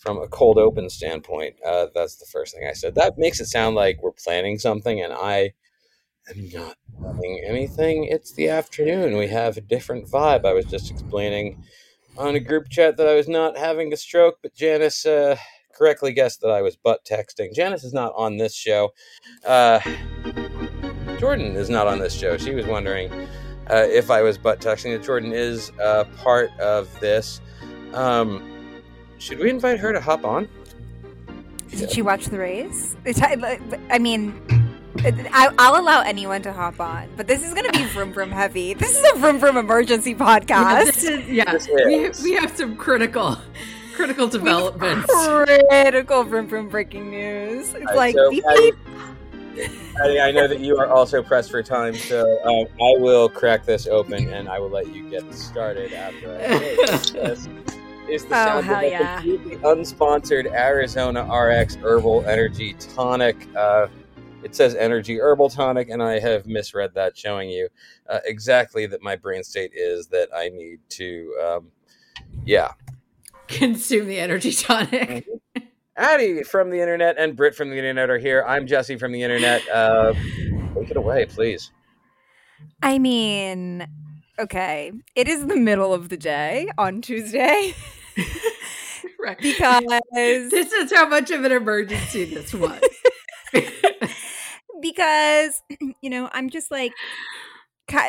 from a cold open standpoint. Uh, that's the first thing I said. That makes it sound like we're planning something, and I am not planning anything. It's the afternoon. We have a different vibe. I was just explaining on a group chat that I was not having a stroke, but Janice uh, correctly guessed that I was butt texting. Janice is not on this show. Uh, Jordan is not on this show. She was wondering uh, if I was butt texting. Jordan is part of this. Um, should we invite her to hop on? Did she watch the race? I mean, I, will allow anyone to hop on, but this is going to be vroom vroom heavy. This is a vroom vroom emergency podcast. Yeah, this is, yeah. This. We, we have some critical critical developments. Critical vroom vroom breaking news. It's like so beep, beep. I, I, know that you are also pressed for time, so um, I will crack this open and I will let you get started after I this. Is the oh, sound of a yeah. completely unsponsored Arizona RX Herbal Energy Tonic. Uh, it says energy herbal tonic, and I have misread that, showing you uh, exactly that my brain state is that I need to, um, yeah, consume the energy tonic. Mm-hmm. Addie from the internet and Britt from the internet are here. I'm Jesse from the internet. Uh, take it away, please. I mean, okay, it is the middle of the day on Tuesday. right. Because this is how much of an emergency this was. Because you know i'm just like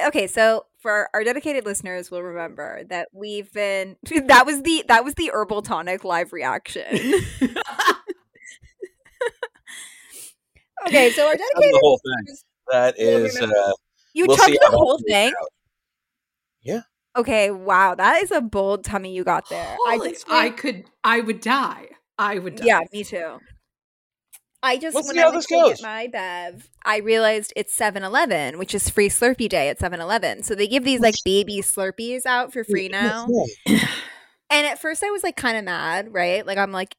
okay so for our dedicated listeners will remember that we've been that was the that was the herbal tonic live reaction. Okay so our dedicated the whole thing. that is uh, you we'll chugged the whole thing. yeah okay wow that is a bold tummy you got there Holy, i just i could i would die i would die. yeah me too I just Let's when I was looking at my bev, I realized it's 7-Eleven, which is free Slurpee day at 7-Eleven. So they give these like baby Slurpees out for free now. and at first I was like kind of mad, right? Like I'm like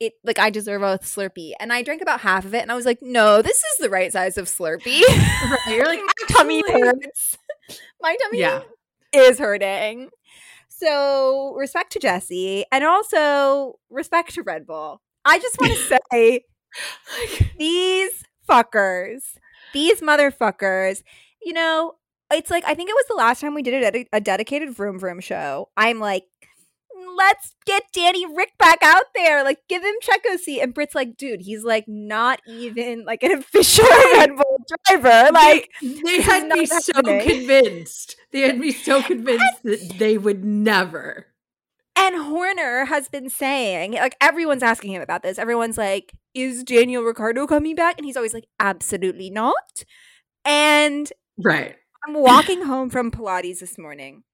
it like I deserve a Slurpee. And I drank about half of it and I was like, no, this is the right size of Slurpee. right. You're like, my tummy hurts. My tummy yeah. Is hurting. So respect to Jesse and also respect to Red Bull. I just want to say these fuckers, these motherfuckers, you know, it's like I think it was the last time we did a, a dedicated Vroom Vroom show. I'm like, let's get Danny Rick back out there. Like, give him Checo seat. And Britt's like, dude, he's like not even like an official Red Bull driver. Like, they, they had me so convinced. They had me so convinced that they would never. And Horner has been saying, like, everyone's asking him about this. Everyone's like, is Daniel Ricciardo coming back? And he's always like, absolutely not. And right. I'm walking home from Pilates this morning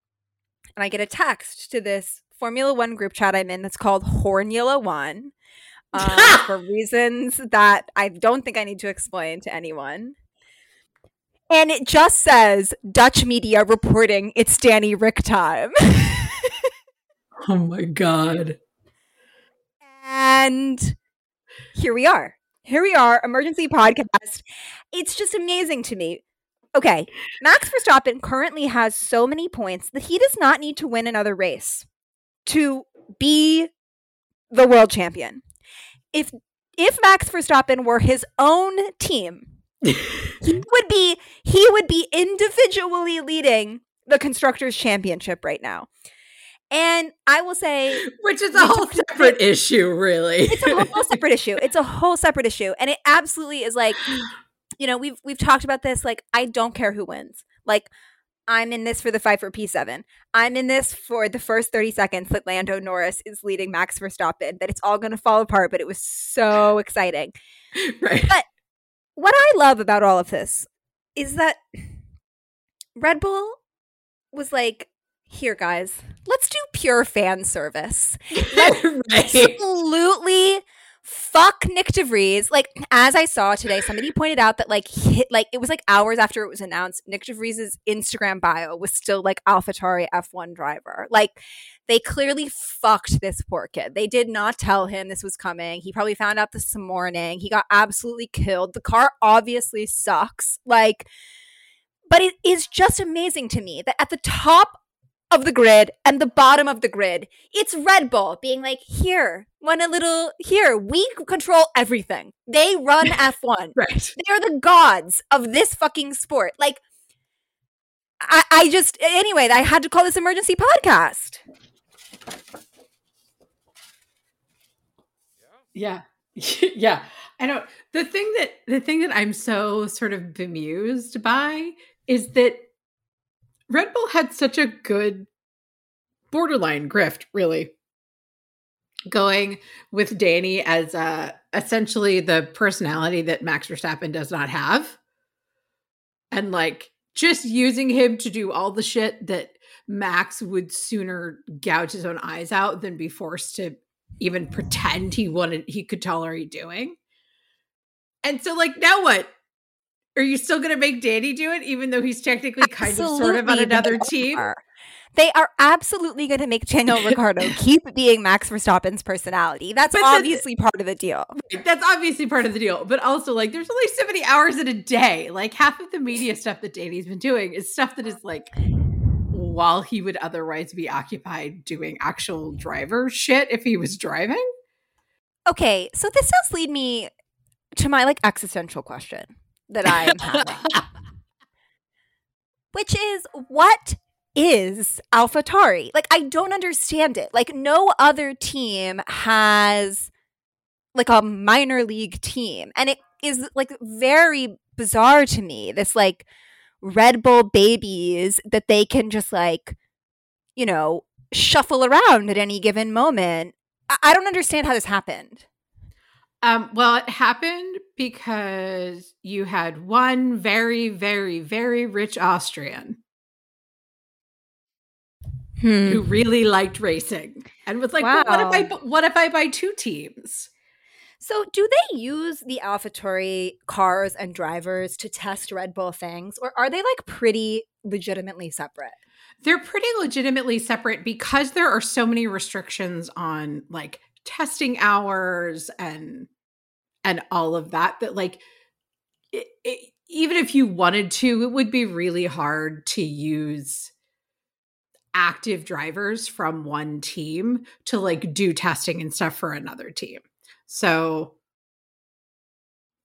and I get a text to this Formula One group chat I'm in that's called Hornula One um, for reasons that I don't think I need to explain to anyone. And it just says Dutch media reporting it's Danny Ric time. oh my God. And here we are. Here we are, emergency podcast. It's just amazing to me. Okay, Max Verstappen currently has so many points that he does not need to win another race to be the world champion. If if Max Verstappen were his own team, he would be he would be individually leading the constructors championship right now. And I will say, which is a whole separate issue, really. It's a whole separate issue. It's a whole separate issue, and it absolutely is like, you know, we've we've talked about this. Like, I don't care who wins. Like, I'm in this for the fight for P7. I'm in this for the first 30 seconds that Lando Norris is leading Max Verstappen. That it's all going to fall apart, but it was so exciting. Right. But what I love about all of this is that Red Bull was like, here, guys, let's do pure fan service. Let's right. absolutely fuck Nyck de Vries. Like as I saw today, somebody pointed out that like hit, like it was like hours after it was announced, Nyck de Vries's Instagram bio was still like AlphaTauri F1 driver. Like they clearly fucked this poor kid. They did not tell him this was coming. He probably found out this morning. He got absolutely killed. The car obviously sucks. Like but it is just amazing to me that at the top of the grid and the bottom of the grid. It's Red Bull being like, here, one a little here. We control everything. They run F1. right. They're the gods of this fucking sport. Like, I, I just anyway, I had to call this emergency podcast. Yeah. yeah. I know. The thing that the thing that I'm so sort of bemused by is that Red Bull had such a good borderline grift, really. Going with Danny as uh essentially the personality that Max Verstappen does not have. And like just using him to do all the shit that Max would sooner gouge his own eyes out than be forced to even pretend he wanted he could tolerate doing. And so like now what? Are you still going to make Danny do it even though he's technically kind absolutely, of sort of on another team? Are. They are absolutely going to make Daniel Ricciardo keep being Max Verstappen's personality. That's but obviously part of the deal. That's obviously part of the deal. But also, like, there's only so many hours in a day. Like, half of the media stuff that Danny's been doing is stuff that is like while he would otherwise be occupied doing actual driver shit if he was driving. Okay, so this does lead me to my like existential question that I am having. Which is what is AlphaTauri? Like I don't understand it. Like no other team has like a minor league team and it is like very bizarre to me. This like Red Bull babies that they can just like, you know, shuffle around at any given moment. I, I don't understand how this happened. Um, well, it happened because you had one very, very, very rich Austrian hmm. who really liked racing and was like, wow. well, "What if I? What if I buy two teams?" So, do they use the AlphaTauri cars and drivers to test Red Bull things, or are they like pretty legitimately separate? They're pretty legitimately separate because there are so many restrictions on like testing hours and and all of that that like it, it, even if you wanted to, it would be really hard to use active drivers from one team to like do testing and stuff for another team. So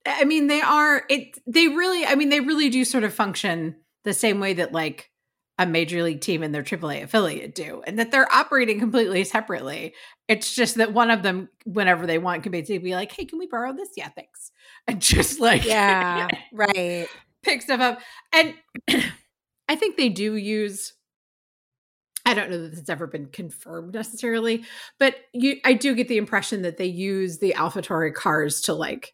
I mean they are it they really I mean they really do sort of function the same way that like a major league team and their AAA affiliate do and that they're operating completely separately. It's just that one of them whenever they want can basically be like, "Hey, can we borrow this?" Yeah, thanks. And just like Yeah, right. Pick stuff up. And I think they do use I don't know that it's ever been confirmed necessarily, but you I do get the impression that they use the AlphaTauri cars to like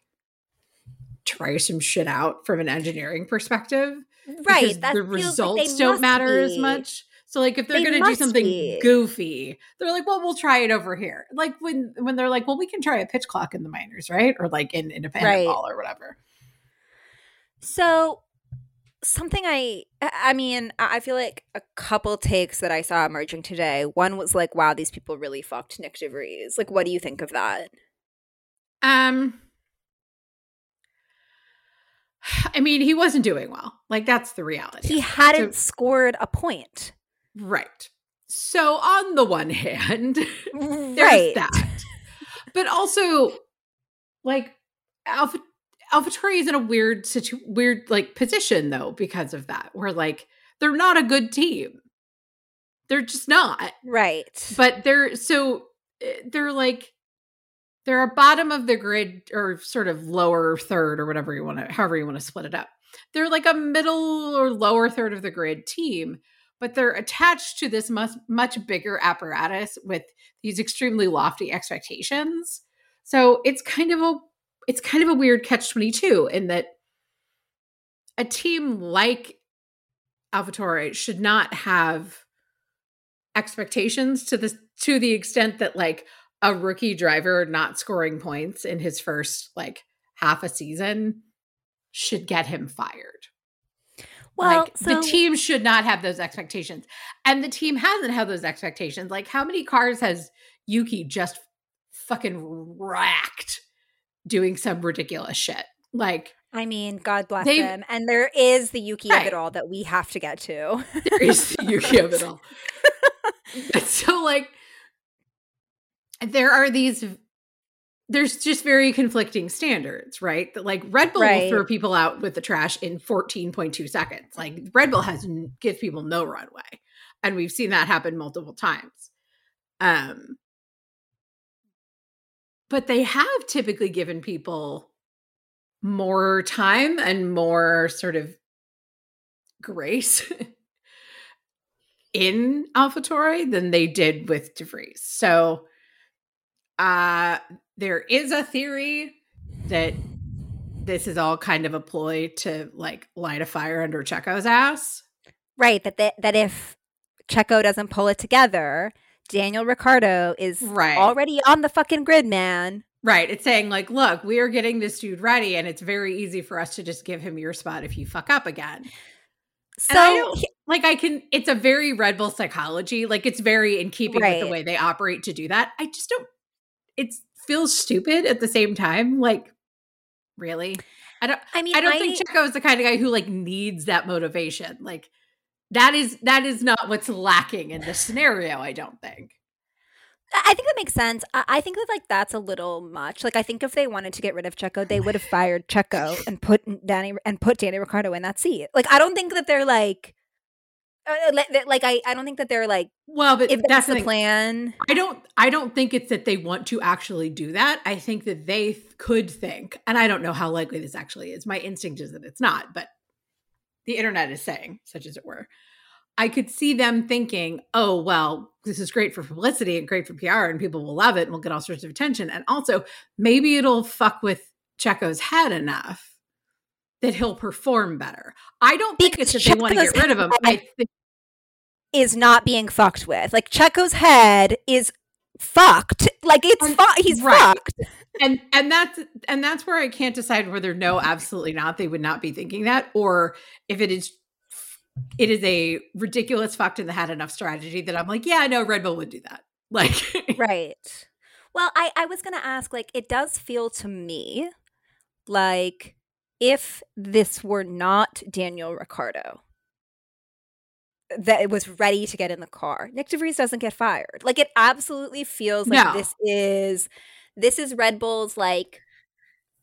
try some shit out from an engineering perspective. Right. that the results like don't matter be. as much. So like if they're they gonna do something be. goofy, they're like, well, we'll try it over here. Like when when they're like, well, we can try a pitch clock in the minors, right? Or like in independent right. ball or whatever. So something I I mean, I feel like a couple takes that I saw emerging today. One was like, wow, these people really fucked Nyck de Vries. Like, what do you think of that? Um I mean, he wasn't doing well. Like that's the reality. He hadn't so, scored a point. Right. So on the one hand, there's right. that. But also like Alpha AlphaTauri is in a weird situ- weird like position though because of that. Where like they're not a good team. They're just not. Right. But they're so eh, they're like they're a bottom of the grid or sort of lower third or whatever you want to however you want to split it up. They're like a middle or lower third of the grid team, but they're attached to this much much bigger apparatus with these extremely lofty expectations. So it's kind of a it's kind of a weird catch 22 in that a team like AlphaTauri should not have expectations to the to the extent that like a rookie driver not scoring points in his first like half a season should get him fired. Well, like, so- the team should not have those expectations. And the team hasn't had those expectations. Like how many cars has Yuki just fucking racked doing some ridiculous shit. Like, I mean, God bless they, him. And there is the Yuki right. of it all that we have to get to. there is the Yuki of it all. so like there are these there's just very conflicting standards, right? That like Red Bull Right. will throw people out with the trash in 14.2 seconds. Like Red Bull has gives people no runway. And we've seen that happen multiple times. Um but they have typically given people more time and more sort of grace in AlphaTauri than they did with DeVries. So uh there is a theory that this is all kind of a ploy to like light a fire under Checo's ass. Right. That they, that if Checo doesn't pull it together, Daniel Ricciardo is Right. already on the fucking grid, man. Right. It's saying like, look, we are getting this dude ready and it's very easy for us to just give him your spot if you fuck up again. So I Like I can it's a very Red Bull psychology. Like it's very in keeping with the way they operate to do that. I just don't it feels stupid at the same time. Like really? I don't I mean, I don't think Checo is the kind of guy who like needs that motivation. Like that is that is not what's lacking in this scenario, I don't think. I I think that makes sense. I, I think that like that's a little much. Like I think if they wanted to get rid of Checo, they would have fired Checo and put Danny and put Danny Ricciardo in that seat. Like I don't think that they're like, uh, like I I don't think that they're like Well, but if that's that's the the plan. I don't I don't think it's that they want to actually do that. I think that they th- could think, and I don't know how likely this actually is. My instinct is that it's not, but the internet is saying, such as it were. I could see them thinking, oh, well, this is great for publicity and great for PR, and people will love it and we'll get all sorts of attention. And also, maybe it'll fuck with Checo's head enough that he'll perform better. I don't think it's that Because they want to get rid of him. I think Is not being fucked with. Like Checo's head is fucked. Like it's fu- he's right. fucked. and and that's and that's where I can't decide whether no, absolutely not. They would not be thinking that, or if it is, it is a ridiculous fucked in the head enough strategy that I'm like, yeah, no, Red Bull would do that. Like, Right. Well, I, I was going to ask, like, it does feel to me like if this were not Daniel Ricciardo that was ready to get in the car, Nyck de Vries doesn't get fired. Like, it absolutely feels like No. this is this is Red Bull's like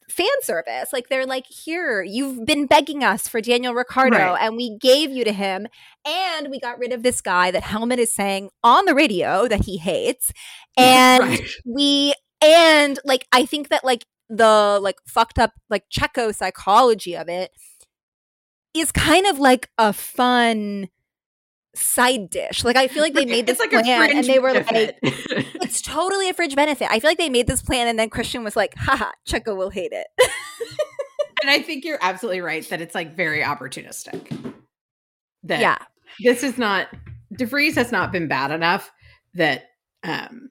fan service. Like they're like, here, you've been begging us for Daniel Ricciardo, Right. and we gave you to him, and we got rid of this guy that Helmut is saying on the radio that he hates, and right. we and like I think that like the like fucked up like Checo psychology of it is kind of like a fun side dish. Like I feel like they made this like plan and they were like it's totally a fridge benefit. I feel like they made this plan and then Christian was like, haha, Checo will hate it. and I think you're absolutely right that it's like very opportunistic. That yeah. this is not DeVries has not been bad enough that um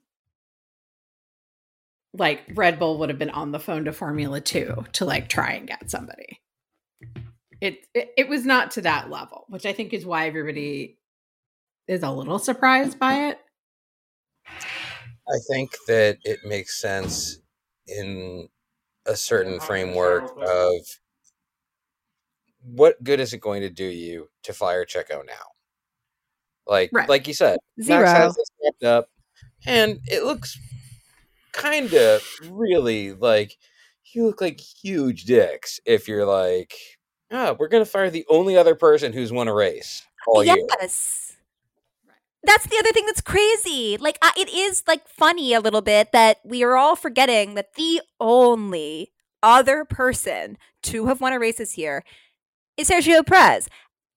like Red Bull would have been on the phone to Formula 2 to like try and get somebody. It, it it was not to that level, which I think is why everybody is a little surprised by it. I think that it makes sense in a certain framework of what good is it going to do you to fire Checo now? Like Right. like you said, Zero. Max has this wrapped up, and it looks kind of really like you look like huge dicks if you're like, ah, we're gonna fire the only other person who's won a race all year. yes. That's the other thing that's crazy. Like, I, it is like funny a little bit that we are all forgetting that the only other person to have won a race this year is Sergio Perez.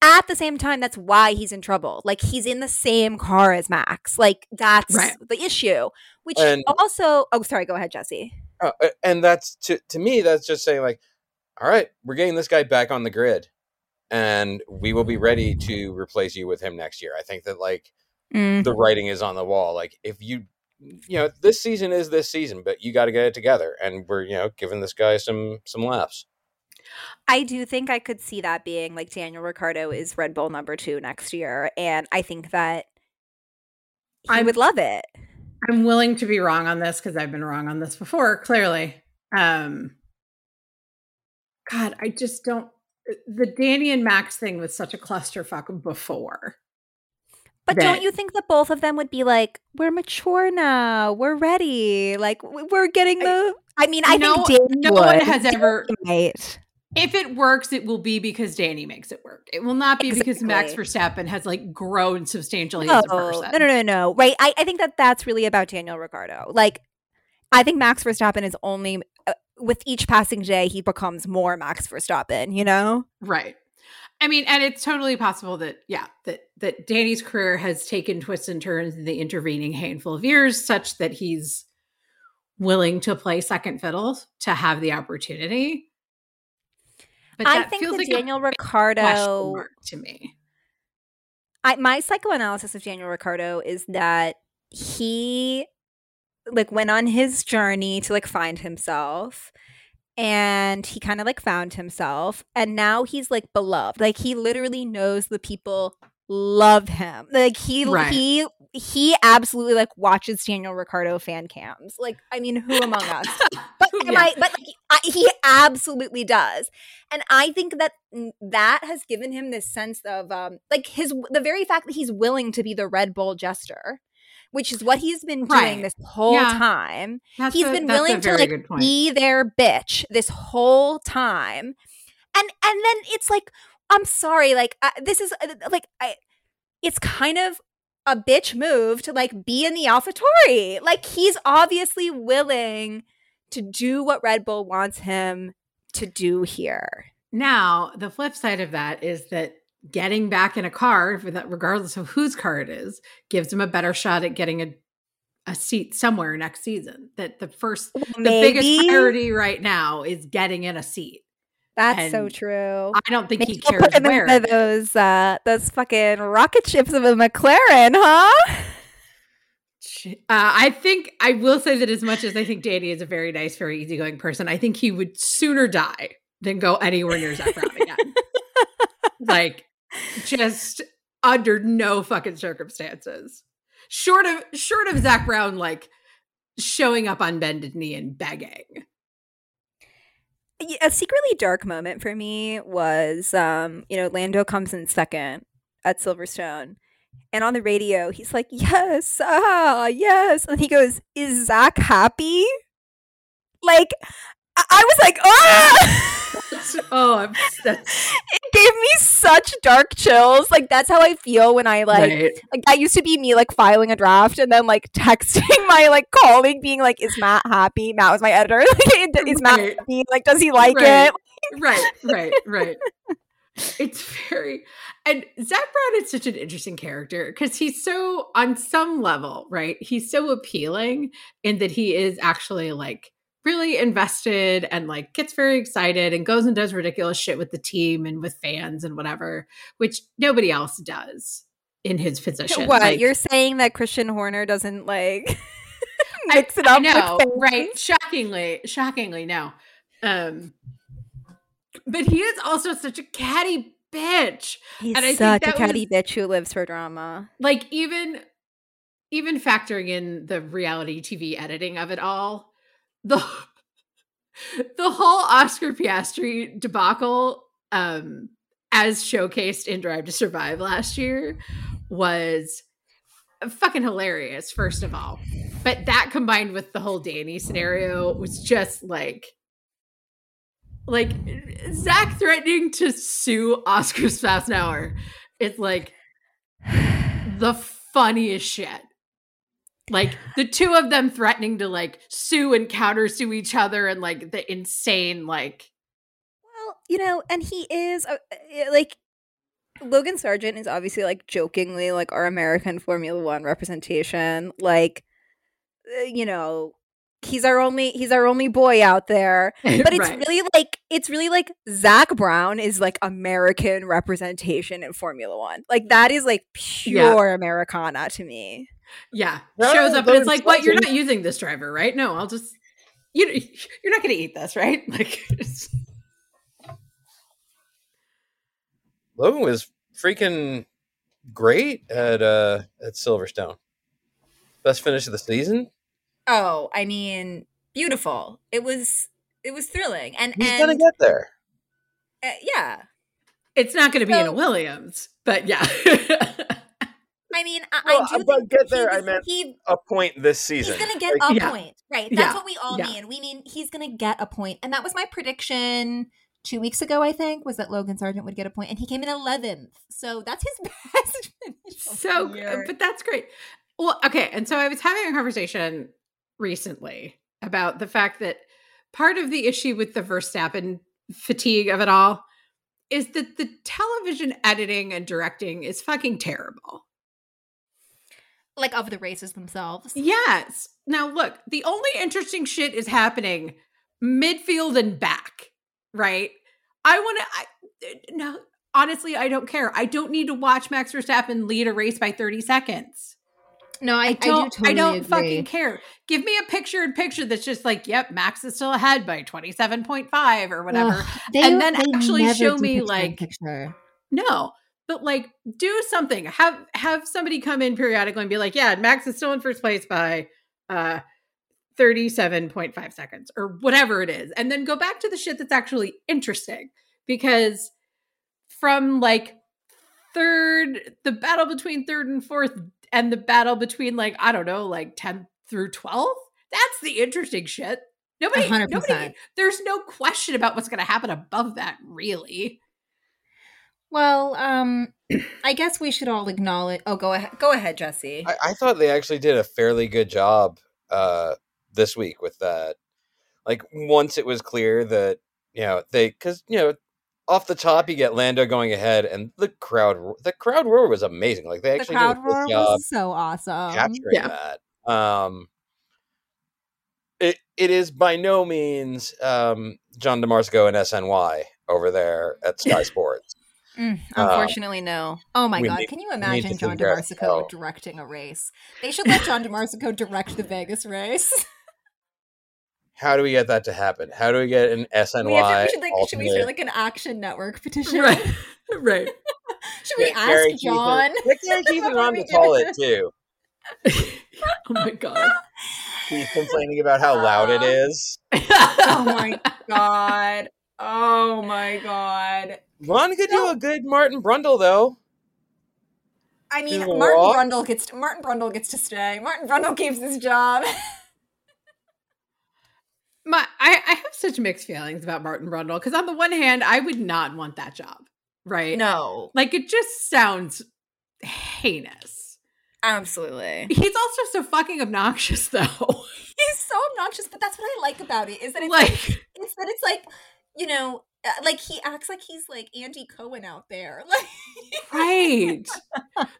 At the same time, that's why he's in trouble. Like, he's in the same car as Max. Like, that's Right. the issue. Which And- also, oh, sorry, go ahead, Jesse. Uh, uh, and that's to to me that's just saying like all right we're getting this guy back on the grid and we will be ready to replace you with him next year i think that like Mm. the writing is on the wall like if you you know this season is this season but you got to get it together and we're you know giving this guy some some laps I do think I could see that being like Daniel Ricciardo is Red Bull number two next year. And I think that I'm- would love it. I'm willing to be wrong on this because I've been wrong on this before, clearly. Um God, I just don't the Danny and Max thing was such a clusterfuck before. But that- don't you think that both of them would be like, we're mature now, we're ready, like we're getting the? I mean, I no, think Danny no one has ever. Right. If it works, it will be because Danny makes it work. It will not be because Max Exactly. Verstappen has like grown substantially No, as a person. no, no, no, no. Right. I, I think that that's really about Daniel Ricciardo. Like, I think Max Verstappen is only uh, with each passing day he becomes more Max Verstappen. You know. Right. I mean, and it's totally possible that yeah, that that Danny's career has taken twists and turns in the intervening handful of years, such that he's willing to play second fiddle to have the opportunity. But I think feels that like Daniel mark to me. I, my psychoanalysis of Daniel Ricciardo is that he like went on his journey to like find himself and he kind of like found himself and now he's like beloved like he literally knows the people love him like he Right. he he absolutely like watches Daniel Ricciardo fan cams like i mean who among us but am Yeah. I, but like, I, he absolutely does and i think that that has given him this sense of um like his the very fact that he's willing to be the red bull jester which is what he's been doing Right. this whole Yeah. time That's he's a- been willing to like be their bitch this whole time and and then it's like i'm sorry like uh, this is uh, like i it's kind of a bitch move to like be in the AlphaTauri. Like he's obviously willing to do what Red Bull wants him to do here. Now, the flip side of that is that getting back in a car, regardless of whose car it is, gives him a better shot at getting a a seat somewhere next season. That the first the biggest priority right now is getting in a seat. That's so true. I don't think Maybe he cares put him where. into those uh those fucking rocket ships of a McLaren, huh? Uh, I think I will say that as much as I think Danny is a very nice, very easygoing person, I think he would sooner die than go anywhere near Zak Brown again. like, just under no fucking circumstances. Short of short of Zak Brown like showing up on bended knee and begging. A secretly dark moment for me was um you know lando comes in second at silverstone and on the radio he's like yes ah yes and he goes is zak happy? Like i, I was like ah oh, I'm, that's it gave me such dark chills like that's how i feel when i like right. like that used to be me like filing a draft and then like texting my like colleague being like is matt happy matt was my editor like is matt Right. happy like does he like Right. it right, right, right. It's very and Zak Brown is such an interesting character because he's so on some level, right? He's so appealing in that he is actually like really invested and like gets very excited and goes and does ridiculous shit with the team and with fans and whatever, which nobody else does in his position. What Like, you're saying that Christian Horner doesn't like I- mix it I know, right? Shockingly, shockingly, no. Um, but he is also such a catty bitch. He's And I think such a catty was- bitch who lives for drama. Like even, even factoring in the reality TV editing of it all, the the whole Oscar Piastri debacle, um, as showcased in Drive to Survive last year, was fucking hilarious. First of all, but that combined with the whole Danny scenario was just like like Zak threatening to sue Oscar's Oscar Spasnauer. It's like the funniest shit. Like the two of them threatening to like sue and counter sue each other and like the insane like Well, you know, and he is uh, like Logan Sargeant is obviously like jokingly like our American Formula One representation. Like, uh, you know, he's our only he's our only boy out there. But it's Right. really like it's really like Zak Brown is like American representation in Formula One. Like that is like pure Americana to me. Yeah No, shows up and it's like what you're not using this driver right no I'll just you you're not gonna eat this right like it's, Logan was freaking great at uh at Silverstone. Best finish of the season. Oh, I mean, beautiful. It was it was thrilling. And He's gonna get there. uh, yeah. it's not gonna be in a Williams but yeah I mean, I, Well, I do but think get he there, I was- meant he a point this season. He's gonna get Like, a Yeah. point, right? That's Yeah. what we all Yeah. mean. We mean he's gonna get a point, and that was my prediction two weeks ago. I think was that Logan Sargeant would get a point, and he came in eleventh. So that's his best so the uh, year. but that's great well okay and so i was having a conversation recently about the fact that part of the issue with the verstappen fatigue of it all is that the television editing and directing is fucking terrible like of the races themselves. yes now look the only interesting shit is happening midfield and back right i want to I, uh, no honestly i don't care i don't need to watch max verstappen lead a race by 30 seconds No, I, I don't. I, do totally don't agree. fucking care. Give me a picture in picture that's just like, yep, Max is still ahead by twenty seven point five or whatever. Ugh, they- And then actually show me, like- picture. No, but like, do something. Have have somebody come in periodically and be like, yeah, Max is still in first place by uh thirty seven point five seconds or whatever it is, and then go back to the shit that's actually interesting because from like third the battle between third and fourth and the battle between like i don't know like 10th through 12th that's the interesting shit. Nobody, A hundred nobody there's no question about what's going to happen above that really Well, um, I guess we should all acknowledge. Oh, go ahead. Go ahead, Jesse. I, I thought they actually did a fairly good job uh, this week with that. Like once it was clear that you know they because you know off the top you get Lando going ahead and the crowd the crowd roar was amazing. Like they the actually crowd did a roar job was so awesome. capturing Yeah. that. Um, it it is by no means um, John DeMarsico and SNY over there at Sky Sports. Mm, Um, unfortunately, no. Oh my god! need- Can you imagine John figure out DeMarsico how- directing a race? They should let John DeMarsico direct the Vegas race. How do we get that to happen? How do we get an SNY? we, to, we should, like, should we alternate- start like an Action Network petition? right right should we Get ask Gary John? Keefe- Get Gary Keefe Before on we to do call it. it too. oh my god He's complaining about how loud it is. oh my god! Oh my god! Ron could do a good Martin Brundle though. I mean, Martin what? Brundle gets to, Martin Brundle gets to stay. Martin Brundle keeps his job. my I, I have such mixed feelings about martin brundle because on the one hand i would not want that job right no, like it just sounds heinous absolutely. he's also so fucking obnoxious though He's so obnoxious, but that's what I like about it. Is that it's like, like it's that it's like you know, uh, like he acts like he's like Andy Cohen out there. Like, right.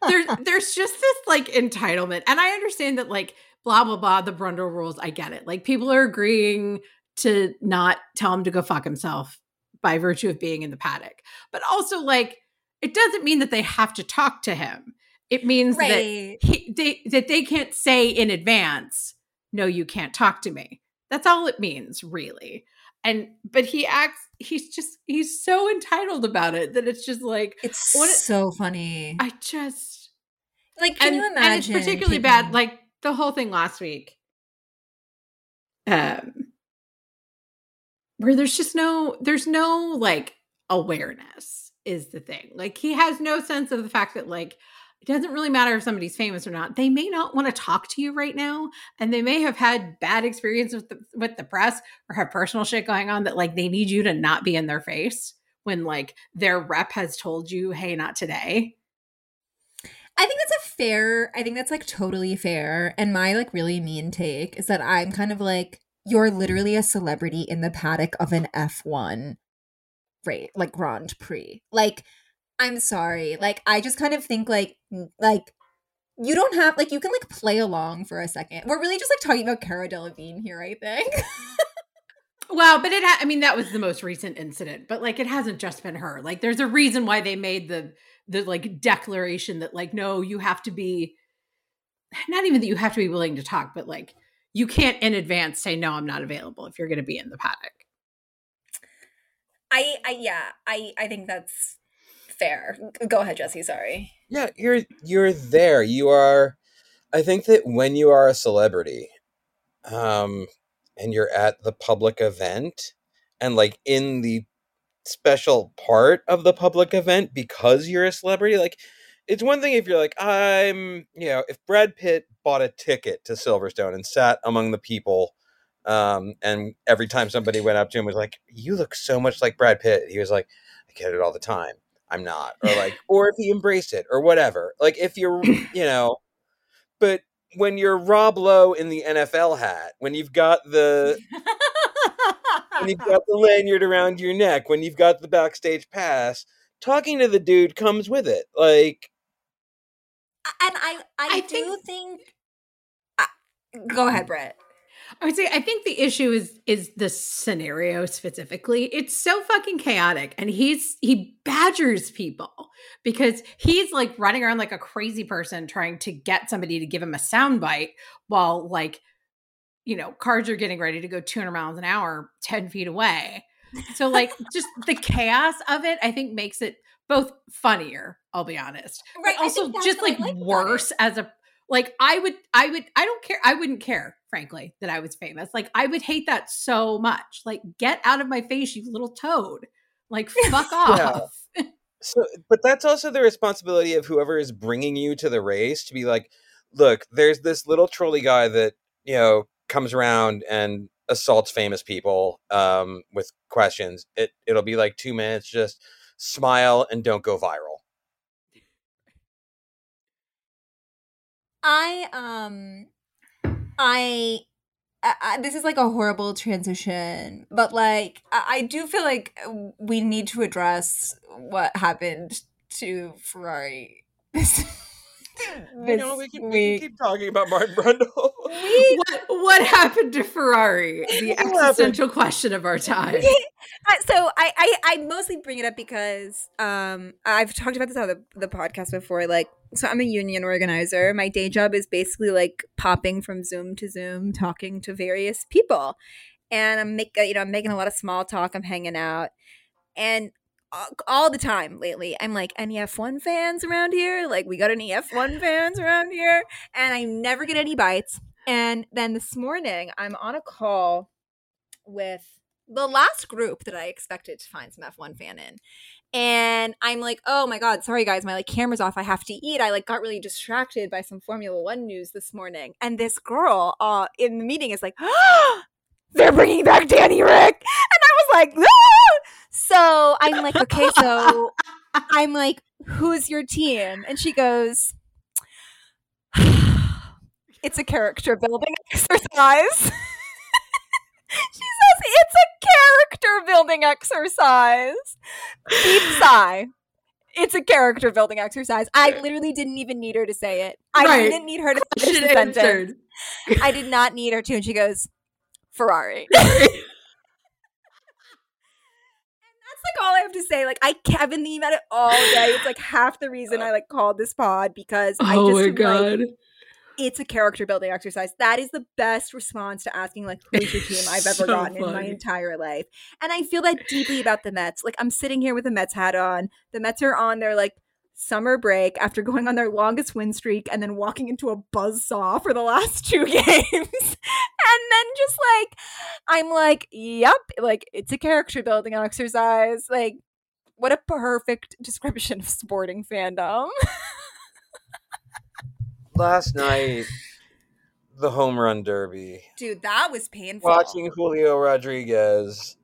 There's there's just this like entitlement and i understand that like blah blah blah the brundle rules i get it like people are agreeing to not tell him to go fuck himself by virtue of being in the paddock but also like it doesn't mean that they have to talk to him. It means that he, they that they can't say in advance no you can't talk to me. That's all it means really and but he acts he's just he's so entitled about it that it's just like It's What so funny. i just like, can and, you and it's particularly bad like the whole thing last week um where there's just no there's no like awareness is the thing like he has no sense of the fact that like it doesn't really matter if somebody's famous or not they may not want to talk to you right now and they may have had bad experience with the with the press or have personal shit going on that like they need you to not be in their face when like their rep has told you hey not today I think that's a fair. I think that's like totally fair. And my like really mean take is that I'm kind of like you're literally a celebrity in the paddock of an F1 rate, like Grand Prix. Like, I'm sorry. Like, I just kind of think like like you don't have like you can like play along for a second. We're really just like talking about Cara Delevingne here. I think. Well, but it ha- I mean that was the most recent incident, but like it hasn't just been her. Like there's a reason why they made the the like declaration that like no, you have to be not even that you have to be willing to talk, but like you can't in advance say no, I'm not available if you're going to be in the paddock. I I yeah I I think that's fair. Go ahead, Jesse. Sorry. Yeah, you're you're there. You are. I think that when you are a celebrity, um, and you're at the public event, and like in the special part of the public event because you're a celebrity, like it's one thing if you're like, I'm, you know, if Brad Pitt bought a ticket to Silverstone and sat among the people, um, and every time somebody went up to him was like, "You look so much like Brad Pitt," he was like, "I get it all the time. I'm not," or like, or if he embraced it or whatever. Like if you're, you know, but when you're Rob Lowe in the NFL hat, when you've got the when you've got the lanyard around your neck, when you've got the backstage pass, talking to the dude comes with it. Like, and I, I, I do think- think. uh, go ahead, Brett. I would say I think the issue is is the scenario specifically. It's so fucking chaotic and he's he badgers people because he's like running around like a crazy person trying to get somebody to give him a soundbite while like you know, cars are getting ready to go 200 miles an hour 10 feet away. So like just the chaos of it I think makes it both funnier, I'll be honest. Right, But also just like, like worse as a like I would I would I don't care I wouldn't care frankly that I was famous. Like I would hate that so much. Like get out of my face you little toad. Like fuck off. so, but that's also the responsibility of whoever is bringing you to the race to be like, look, there's this little trolley guy that you know comes around and assaults famous people um, with questions. It it'll be like two minutes. Just smile and don't go viral. I um I, I, this is like a horrible transition, but like I, I do feel like we need to address what happened to Ferrari You know, we can, we can keep talking about Martin Brundle. We- what what happened to Ferrari? The What happened? existential question of our time. So I, I I mostly bring it up because um I've talked about this on the, the podcast before. Like, so I'm a union organizer. My day job is basically like popping from Zoom to Zoom, talking to various people, and I'm make you know I'm making a lot of small talk. I'm hanging out, and all, the time lately, I'm like, any F1 fans around here? Like, we got any F1 fans around here? And I never get any bites. And then this morning, I'm on a call with the last group that I expected to find some F1 fan in. And I'm like, oh my God, sorry guys, my like camera's off. I have to eat. I like got really distracted by some Formula One news this morning. And this girl uh in the meeting is like, they're bringing back Danny Rick. And I was like, "Ah!" So I'm like, okay, so I'm like, who's your team? And she goes, it's a character building exercise. she says it's a character building exercise. Deep sigh. It's a character building exercise. I literally didn't even need her to say it. I Right. didn't need her to finish the sentence. I did not need her to. And she goes, Ferrari. Like all I have to say. Like I I've been thinking about it all day. It's like half the reason oh. I like called this pod because I oh just my am like, god. it's a character building exercise. That is the best response to asking like who's your team I've ever So gotten in my entire life. And I feel that deeply about the Mets. Like I'm sitting here with a Mets hat on. The Mets are on their like summer break after going on their longest win streak and then walking into a buzzsaw for the last two games. and then just like I'm like, yep, like it's a character building exercise. Like what a perfect description of sporting fandom. Last night, the home run derby. Dude, that was painful. watching Julio Rodriguez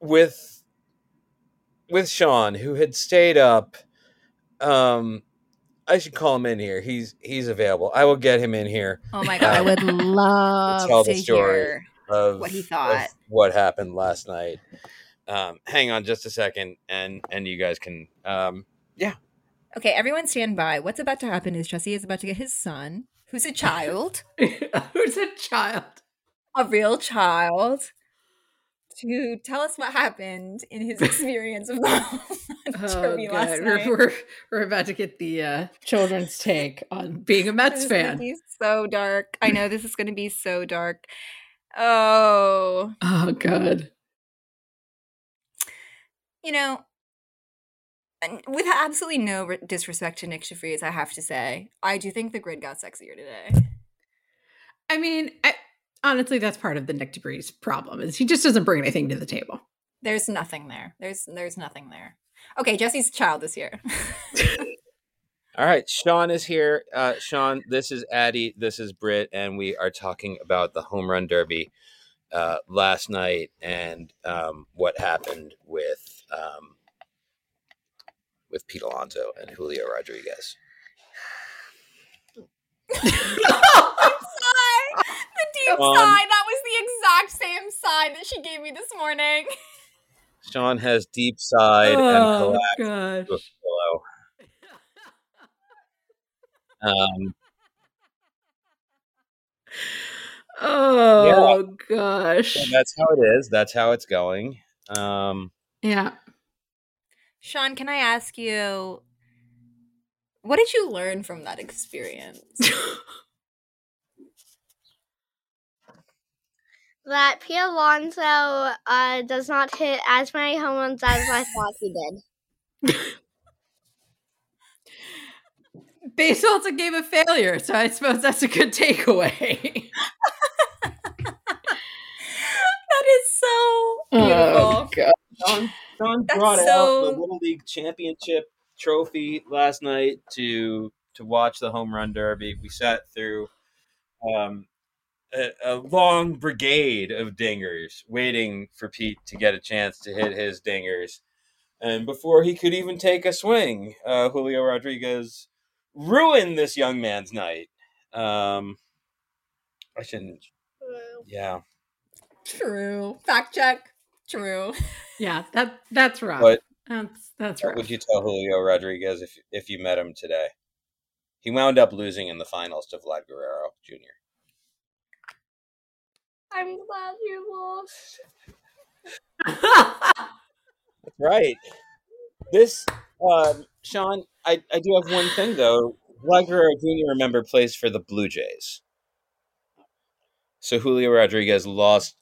with with Sean, who had stayed up. Um, I should call him in here. He's he's available. I will get him in here. Oh my god, I would love to Tell to the story. hear. Of What he of thought. what happened last night. Um, hang on just a second, and and you guys can. Um, yeah. Okay, everyone stand by. What's about to happen is Jesse is about to get his son, who's a child, Who's a child? a real child, to tell us what happened in his experience of the Oh, last. We're, night. we're, we're about to get the uh, children's take on being a This Mets is fan. be so dark. I know this is going to be so dark. Oh, Oh, God. you know, with absolutely no re- disrespect to Nyck de Vries, I have to say, I do think the grid got sexier today. I mean, I, honestly, that's part of the Nyck de Vries problem is he just doesn't bring anything to the table. There's nothing there. There's there's nothing there. Okay, Jesse's child is here. All right, Sean is here. Uh, Sean, this is Addie, this is Britt, and we are talking about the home run derby uh, last night and um, what happened with um, with Pete Alonso and Julio Rodriguez. I'm sorry. The deep Um, sigh. That was the exact same sigh that she gave me this morning. Sean has deep sighed and oh collapsed gosh. to a pillow. Um, Oh gosh. so that's how it is. That's how it's going. Um, Yeah. Sean, can I ask you, what did you learn from that experience? that Pete Alonso uh, does not hit as many home runs as I thought he did. Baseball's a game of failure, so I suppose that's a good takeaway. that is so beautiful. God. Sean, Sean That's brought out the Little League Championship trophy last night to to watch the home run derby. We sat through um, a, a long brigade of dingers, waiting for Pete to get a chance to hit his dingers. And before he could even take a swing, uh, Julio Rodriguez ruined this young man's night. Um, I shouldn't. Yeah, True. Fact check. True. Yeah, that that's rough. What- That's that's what would you tell Julio Rodriguez if if you met him today? He wound up losing in the finals to Vlad Guerrero Jr. I'm glad you lost. That's right. This, um, Sean, I, I do have one thing though. Vlad Guerrero Jr. Remember plays for the Blue Jays. So Julio Rodriguez lost,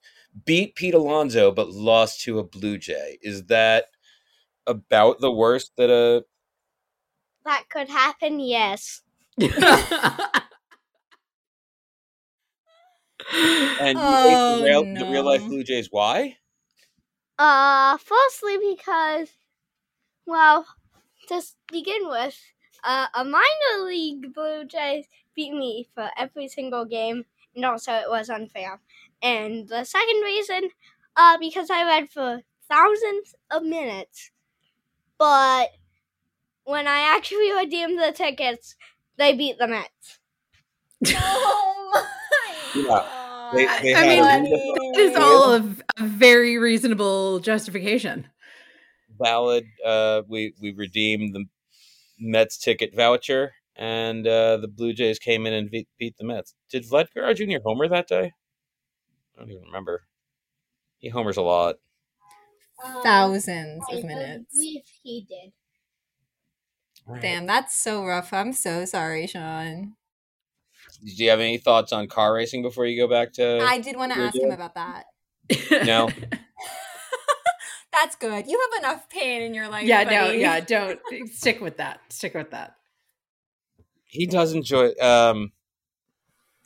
beat Pete Alonso, but lost to a Blue Jay. Is that about the worst that a? That could happen, yes. And you Oh, hate the real, the real life. Blue Jays. Why? Uh, firstly because, well, to begin with, uh, a minor league Blue Jays beat me for every single game, and also it was unfair. And the second reason, uh, because I read for thousands of minutes, but when I actually redeemed the tickets, they beat the Mets. oh my Yeah. They- they I mean, a real- It is all a, a very reasonable justification. Valid. Uh, we we redeemed the Mets ticket voucher, and uh, the Blue Jays came in and beat, beat the Mets. Did Vlad Guerrero Jr. homer that day? I don't even remember. He homers a lot. Thousands I of minutes. believe he did. Damn, that's so rough. I'm so sorry, Sean. Do you have any thoughts on car racing before you go back to? I did want to You're ask him about that. No. That's good. You have enough pain in your life. yeah, no, yeah, don't stick with that. Stick with that. he does enjoy. Um, i-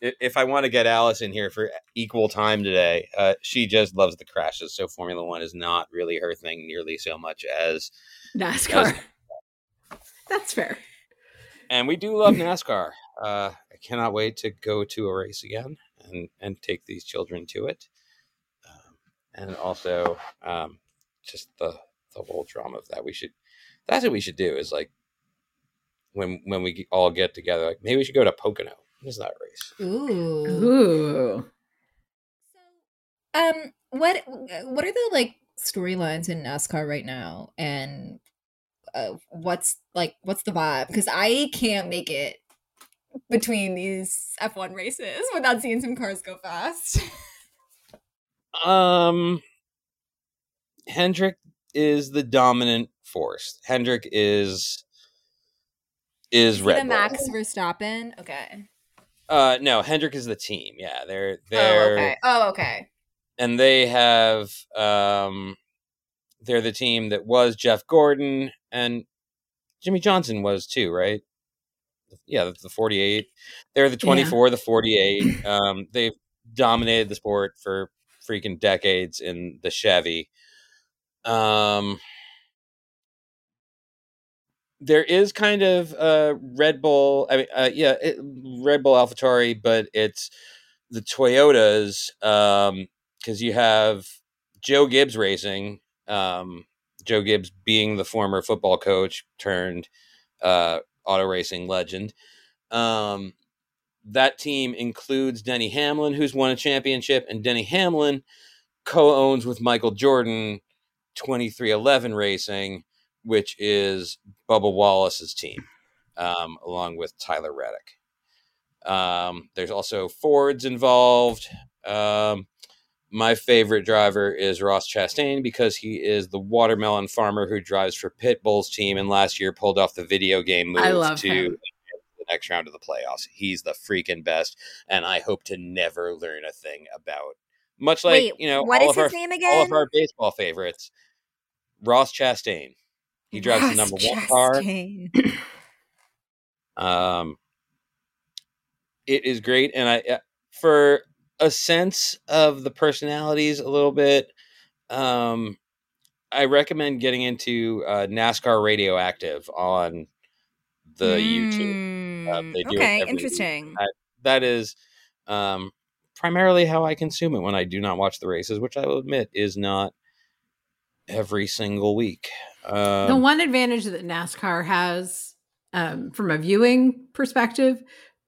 if I want to get Alice in here for equal time today, uh, she just loves the crashes. So Formula One is not really her thing nearly so much as NASCAR. That's fair. and we do love NASCAR. Uh, I cannot wait to go to a race again and and take these children to it, um, and also um, just the the whole drama of that. We should that's what we should do is like when when we all get together, like maybe we should go to Pocono. What is that race? Ooh. Ooh. Um, what what are the like storylines in NASCAR right now, and uh, what's like what's the vibe? Because I can't make it between these F1 races without seeing some cars go fast. Um, Hendrick is the dominant force. Hendrick is is Is Red the Bull. Max Verstappen? Okay. Uh, no, Hendrick is the team. Yeah, they're Oh, they're Oh, okay. Oh, okay. and they have um, they're the team that was Jeff Gordon and Jimmie Johnson was too, right? Yeah, the, the forty eight. They're the twenty four, the forty eight. Um, they've dominated the sport for freaking decades in the Chevy. Um, there is kind of uh, Red Bull. I mean, uh, yeah, it, Red Bull AlphaTauri, but it's the Toyotas because um, you have Joe Gibbs Racing. Um, Joe Gibbs being the former football coach turned uh, auto racing legend. Um, that team includes Denny Hamlin, who's won a championship, and Denny Hamlin co owns with Michael Jordan 23XI Racing, which is Bubba Wallace's team, um, along with Tyler Reddick. Um, there's also Fords involved. Um, my favorite driver is Ross Chastain because he is the watermelon farmer who drives for Pitbull's team and last year pulled off the video game move to him. the next round of the playoffs. He's the freaking best, and I hope to never learn a thing about. Much like Wait, you know, what all is of his our, name again? All of our baseball favorites. Ross Chastain. He drives Ross the number Chastain. one car. um, it is great, and I uh, for a sense of the personalities a little bit. Um, I recommend getting into uh, NASCAR Radioactive on the mm, YouTube. Uh, they do okay, interesting. That, that is um, primarily how I consume it when I do not watch the races, which I will admit is not every single week. Um, the one advantage that NASCAR has um, from a viewing perspective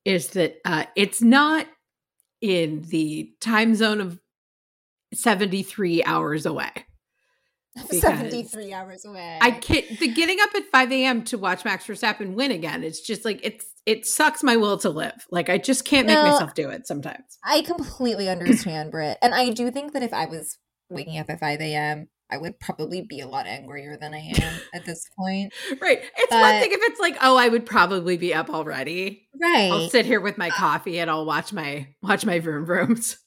is that uh, it's not in the time zone of 73 hours away. 73 hours away. I can't the getting up at 5 a.m. to watch Max Verstappen win again. It's just like it's it sucks my will to live. Like I just can't make no, myself do it sometimes. I completely understand, Britt. And I do think that if I was waking up at 5 a.m., I would probably be a lot angrier than I am at this point. Right. It's but, one thing if it's like, oh, I would probably be up already. Right. I'll sit here with my uh coffee and I'll watch my watch my vroom vrooms.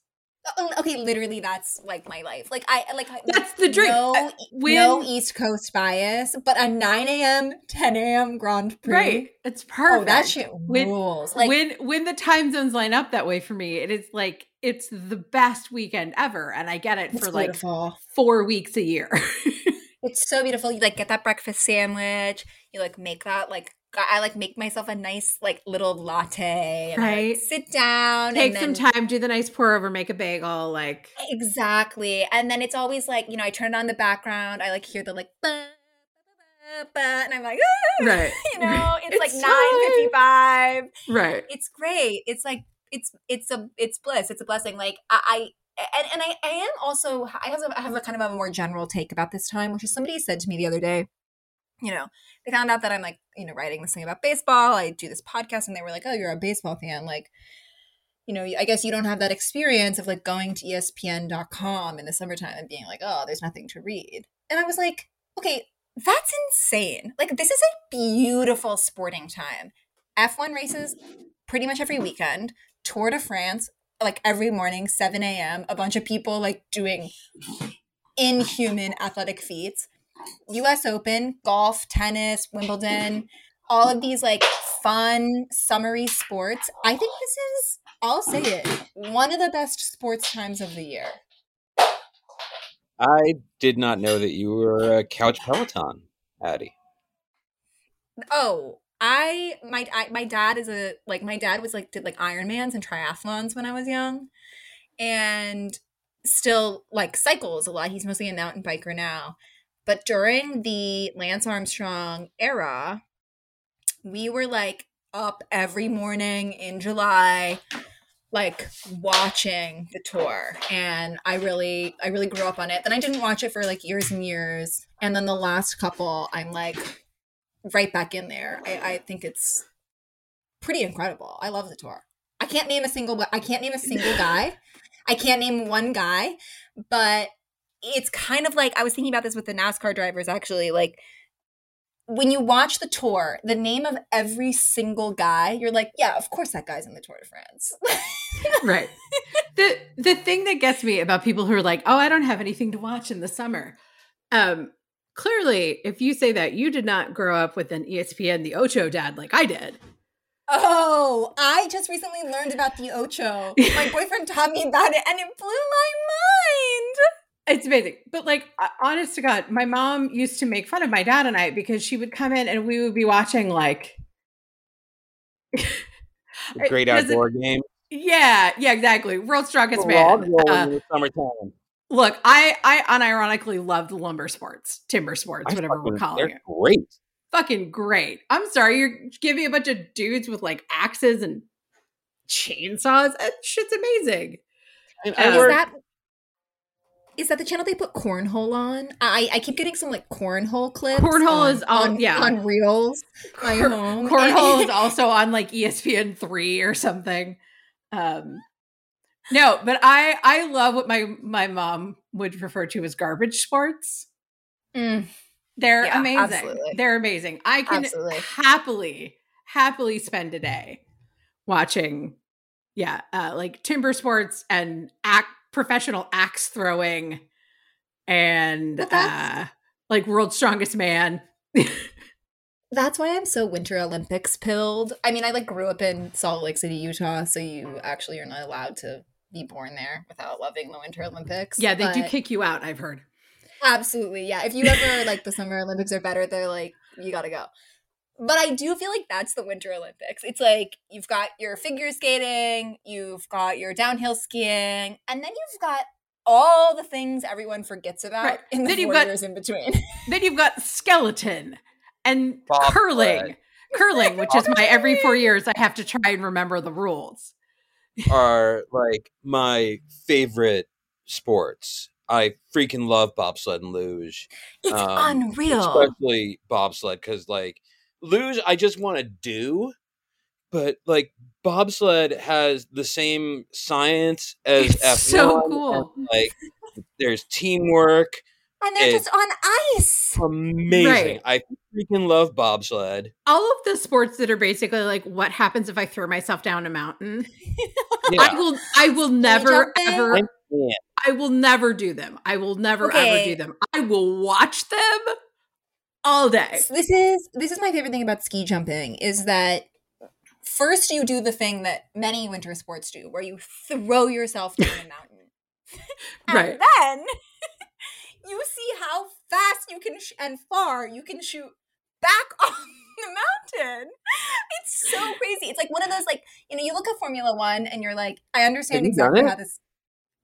Oh, okay, literally, that's like my life. Like I like that's the dream. No, when, no East Coast bias, but a nine a.m., ten a.m. Grand Prix. Right, it's perfect. Oh, that shit when, rules. Like when when the time zones line up that way for me, it is like it's the best weekend ever, and I get it for beautiful. like four weeks a year. it's so beautiful. You like get that breakfast sandwich. You like make that like I like make myself a nice like little latte. Right. Like, sit down. Take then, some time. Do the nice pour over. Make a bagel. Like exactly. And then it's always like you know I turn on the background. I like hear the like. Bah, bah, bah, and I'm like, ah! right. you know, it's, it's like nine fifty five. Right. It's great. It's like it's it's a it's bliss. It's a blessing. Like I, I and, and I, I am also I have a, I have a kind of a more general take about this time, which is somebody said to me the other day you know, they found out that I'm like, you know, writing this thing about baseball. I do this podcast and they were like, oh, you're a baseball fan. Like, you know, I guess you don't have that experience of like going to ESPN.com in the summertime and being like, oh, there's nothing to read. And I was like, okay, that's insane. Like, this is a beautiful sporting time. F1 races pretty much every weekend, Tour de France, like every morning, 7 a.m., a bunch of people like doing inhuman athletic feats US Open, golf, tennis, Wimbledon, all of these like fun, summery sports. I think this is, I'll say it, one of the best sports times of the year. I did not know that you were a couch Peloton, Addie. Oh, I my I, my dad is a like my dad was like did like Ironmans and triathlons when I was young, and still like cycles a lot. He's mostly a mountain biker now. But during the Lance Armstrong era, we were like up every morning in July like watching the tour and i really i really grew up on it then i didn't watch it for like years and years and then the last couple i'm like right back in there i, I think it's pretty incredible i love the tour i can't name a single i can't name a single guy i can't name one guy but it's kind of like I was thinking about this with the NASCAR drivers actually like when you watch the tour, the name of every single guy, you're like, yeah, of course that guy's in the Tour de France. right. The the thing that gets me about people who are like, "Oh, I don't have anything to watch in the summer." Um clearly, if you say that, you did not grow up with an ESPN the Ocho dad like I did. Oh, I just recently learned about the Ocho. My boyfriend taught me about it and it blew my mind. It's amazing. But like uh, honest to God, my mom used to make fun of my dad and I because she would come in and we would be watching like The great Does it- outdoor game. Yeah, yeah, exactly. World's strongest Log man. rolling Uh, in the summertime. Look, I I unironically loved lumber sports, timber sports, I whatever we're calling they're it. Great. Fucking great. I'm sorry, you're giving a bunch of dudes with like axes and chainsaws. That shit's amazing. And Uh, Is that is that the channel they put cornhole on? I I keep getting some like cornhole clips. Cornhole on- is on- on yeah. on reels. My Cor- home. Cornhole is also on like ESPN three or something. Um, no, but I I love what my my mom would refer to as garbage sports. Mm, They're Yeah, amazing. absolutely. They're amazing. I can Absolutely. happily happily spend a day watching, yeah, uh, like timber sports and act professional axe throwing, and Well, uh, like world's strongest man. That's why I'm so Winter Olympics pilled. I mean, I like grew up in Salt Lake City, Utah, so you actually are not allowed to be born there without loving the Winter Olympics. yeah, they do kick you out. I've heard. Absolutely. Yeah. If you ever like the Summer Olympics are better, they're like, you gotta go. But I do feel like that's the Winter Olympics. It's like you've got your figure skating, you've got your downhill skiing, and then you've got all the things everyone forgets about Right. in the Then you've four got- years in between. Then you've got skeleton and Bobsled. curling. Curling, which is my every four years I have to try and remember the rules. Are like my favorite sports. I freaking love bobsled and luge, It's Um, unreal. especially bobsled because like luge I just want to do, but like bobsled has the same science as It's F1. so cool. like there's teamwork, And they're it- just on ice. amazing. Right. I freaking love bobsled. All of the sports that are basically like what happens if I throw myself down a mountain. I will I will never ever I will never do them. I will never ever do them. I will watch them all day. this is this is my favorite thing about ski jumping is that first you do the thing that many winter sports do where you throw yourself down a mountain and Right. then you see how fast you can sh- and far you can shoot back off the mountain it's so crazy it's like one of those like you know you look at formula one and you're like i understand exactly how this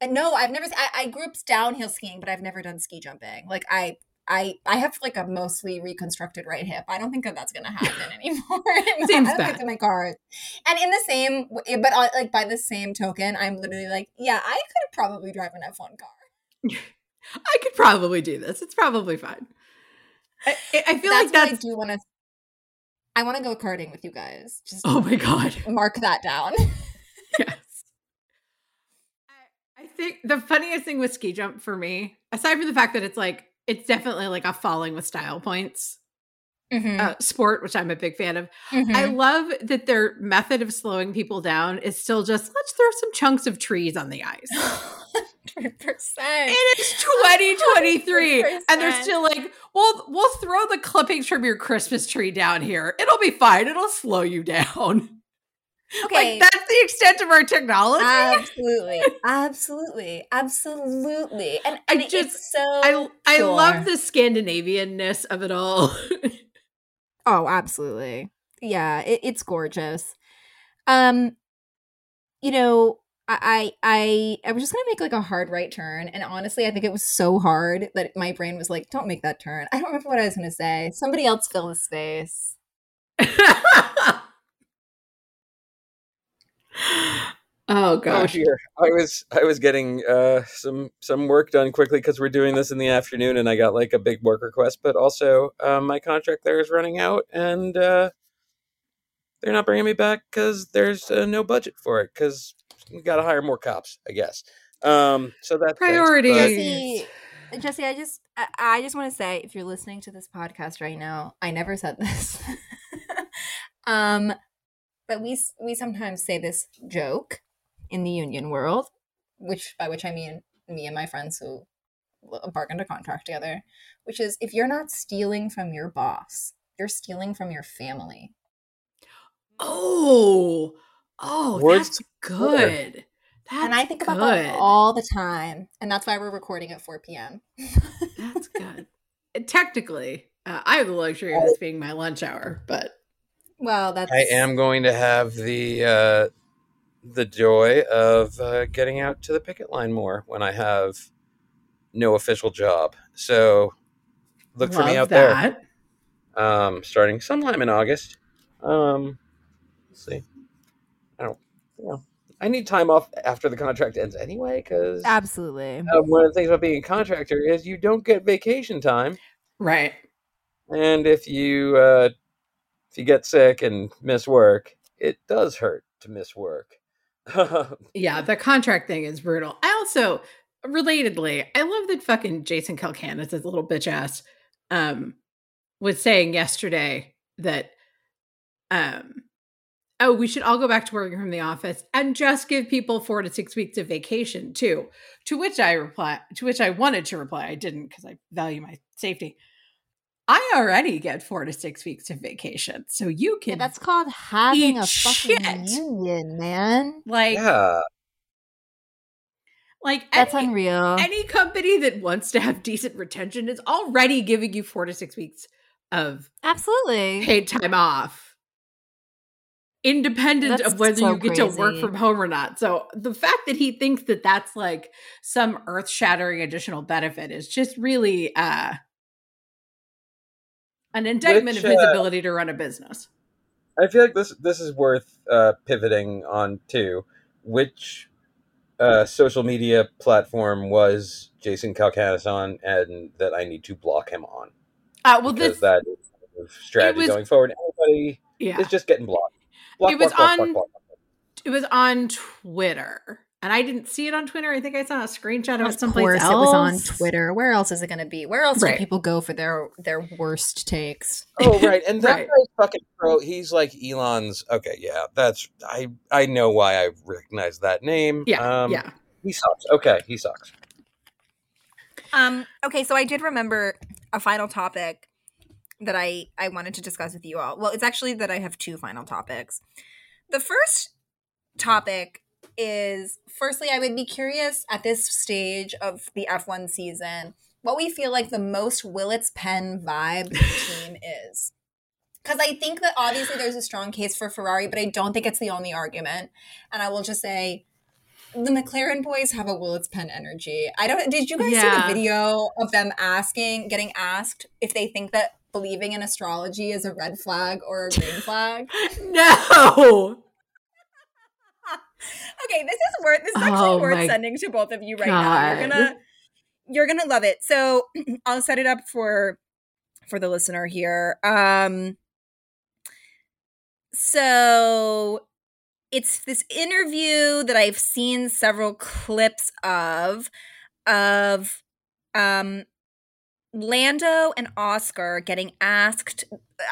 and no i've never I, I grew up downhill skiing but i've never done ski jumping like i I I have like a mostly reconstructed right hip. I don't think that that's gonna happen anymore. Seems I don't bad. get to my cars. And in the same, but uh, like by the same token, I'm literally like, yeah, I could probably drive an F1 car. I could probably do this. It's probably fine. I, I feel that's like what I do want to. I want to go karting with you guys. Just oh my god. mark that down. yes. I, I think the funniest thing with ski jump for me, aside from the fact that it's like it's definitely like a falling with style points Mhm, uh, sport, which I'm a big fan of. mhm. I love that their method of slowing people down is still just let's throw some chunks of trees on the ice. 100%. It is 2023, and they're still like, "We'll we'll throw the clippings from your Christmas tree down here. It'll be fine. It'll slow you down." Okay. Like that's the extent of our technology. absolutely. Absolutely. Absolutely. And, I and it- just- so. I I Sure. love the Scandinavianness of it all. Oh, absolutely. Yeah, it, it's gorgeous. Um, you know, I, I I I was just gonna make like a hard right turn, and honestly, I think it was so hard that my brain was like, "Don't make that turn." I don't remember what I was gonna say. Somebody else fill the space. oh Oh gosh. dear. I was I was getting uh some some work done quickly because we're doing this in the afternoon and I got like a big work request, but also um, my contract there is running out and uh, they're not bringing me back because there's uh, no budget for it because we got to hire more cops, I guess. Um, so that's Priorities. Jesse, Jesse, I just I, I just want to say, if you're listening to this podcast right now, I never said this. um, but we we sometimes say this joke in the union world, which by which I mean me and my friends who l- bargained a contract together, which is if you're not stealing from your boss, you're stealing from your family. Oh. Oh, Words that's good. That's and I think about good. that all the time. And that's why we're recording at 4 p.m. That's good. Technically, uh, I have the luxury of this being my lunch hour, but well, that's. I am going to have the uh, the joy of uh, getting out to the picket line more when I have no official job. So look for me love out there. um, starting sometime in August. Um, let's see. I don't, you know, I need time off after the contract ends anyway, because Absolutely. one of the things about being a contractor is you don't get vacation time, Right. and if you uh, if you get sick and miss work, it does hurt to miss work. Yeah, the contract thing is brutal. I also, relatedly, I love that fucking Jason Calacanis, his little bitch ass, um, was saying yesterday that, um, oh, we should all go back to working from the office and just give people four to six weeks of vacation too. To which I reply, to which I wanted to reply, I didn't because I value my safety. I already get four to six weeks of vacation, so you Yeah, can that's called having a fucking shit. union, man. like yeah, like That's any- unreal. any company that wants to have decent retention is already giving you four to six weeks of Absolutely. paid time off independent That's of whether so you get to work from home or not so the fact that he thinks that that's like some earth-shattering additional benefit is just really uh an indictment Which, of his uh, ability to run a business I feel like this this is worth uh, pivoting on to. Which uh, social media platform was Jason Calacanis on, and that I need to block him on? uh well because this that is sort of strategy was- going forward. Anybody yeah is just getting blocked. Block, It was block, block, on- block, block, block. it was on twitter and i didn't see it on twitter i think i saw a screenshot of, it Of someplace course, else it was on Twitter. Where else is it going to be? Where else Right. do people go for their their worst takes? Oh right, and that Right. guy's fucking pro. He's like Elon's. Okay, yeah, that's I. I know why I recognize that name. yeah um, yeah He sucks. Okay, he sucks. Um, okay, so I did remember a final topic that I I wanted to discuss with you all. Well, it's actually that I have two final topics. The first topic is firstly, I would be curious at this stage of the F1 season what we feel like the most Willets Pen vibe team is. Because I think that obviously there's a strong case for Ferrari, but I don't think it's the only argument. And I will just say the McLaren boys have a Willets Pen energy. I don't. Did you guys see the video of them asking, getting asked if they think that believing in astrology is a red flag or a green flag? no okay, this is worth. This is actually Oh worth sending to both of you right now. You're gonna, you're gonna love it. So I'll set it up for for the listener here. Um, so it's this interview that I've seen several clips of of um Lando and Oscar getting asked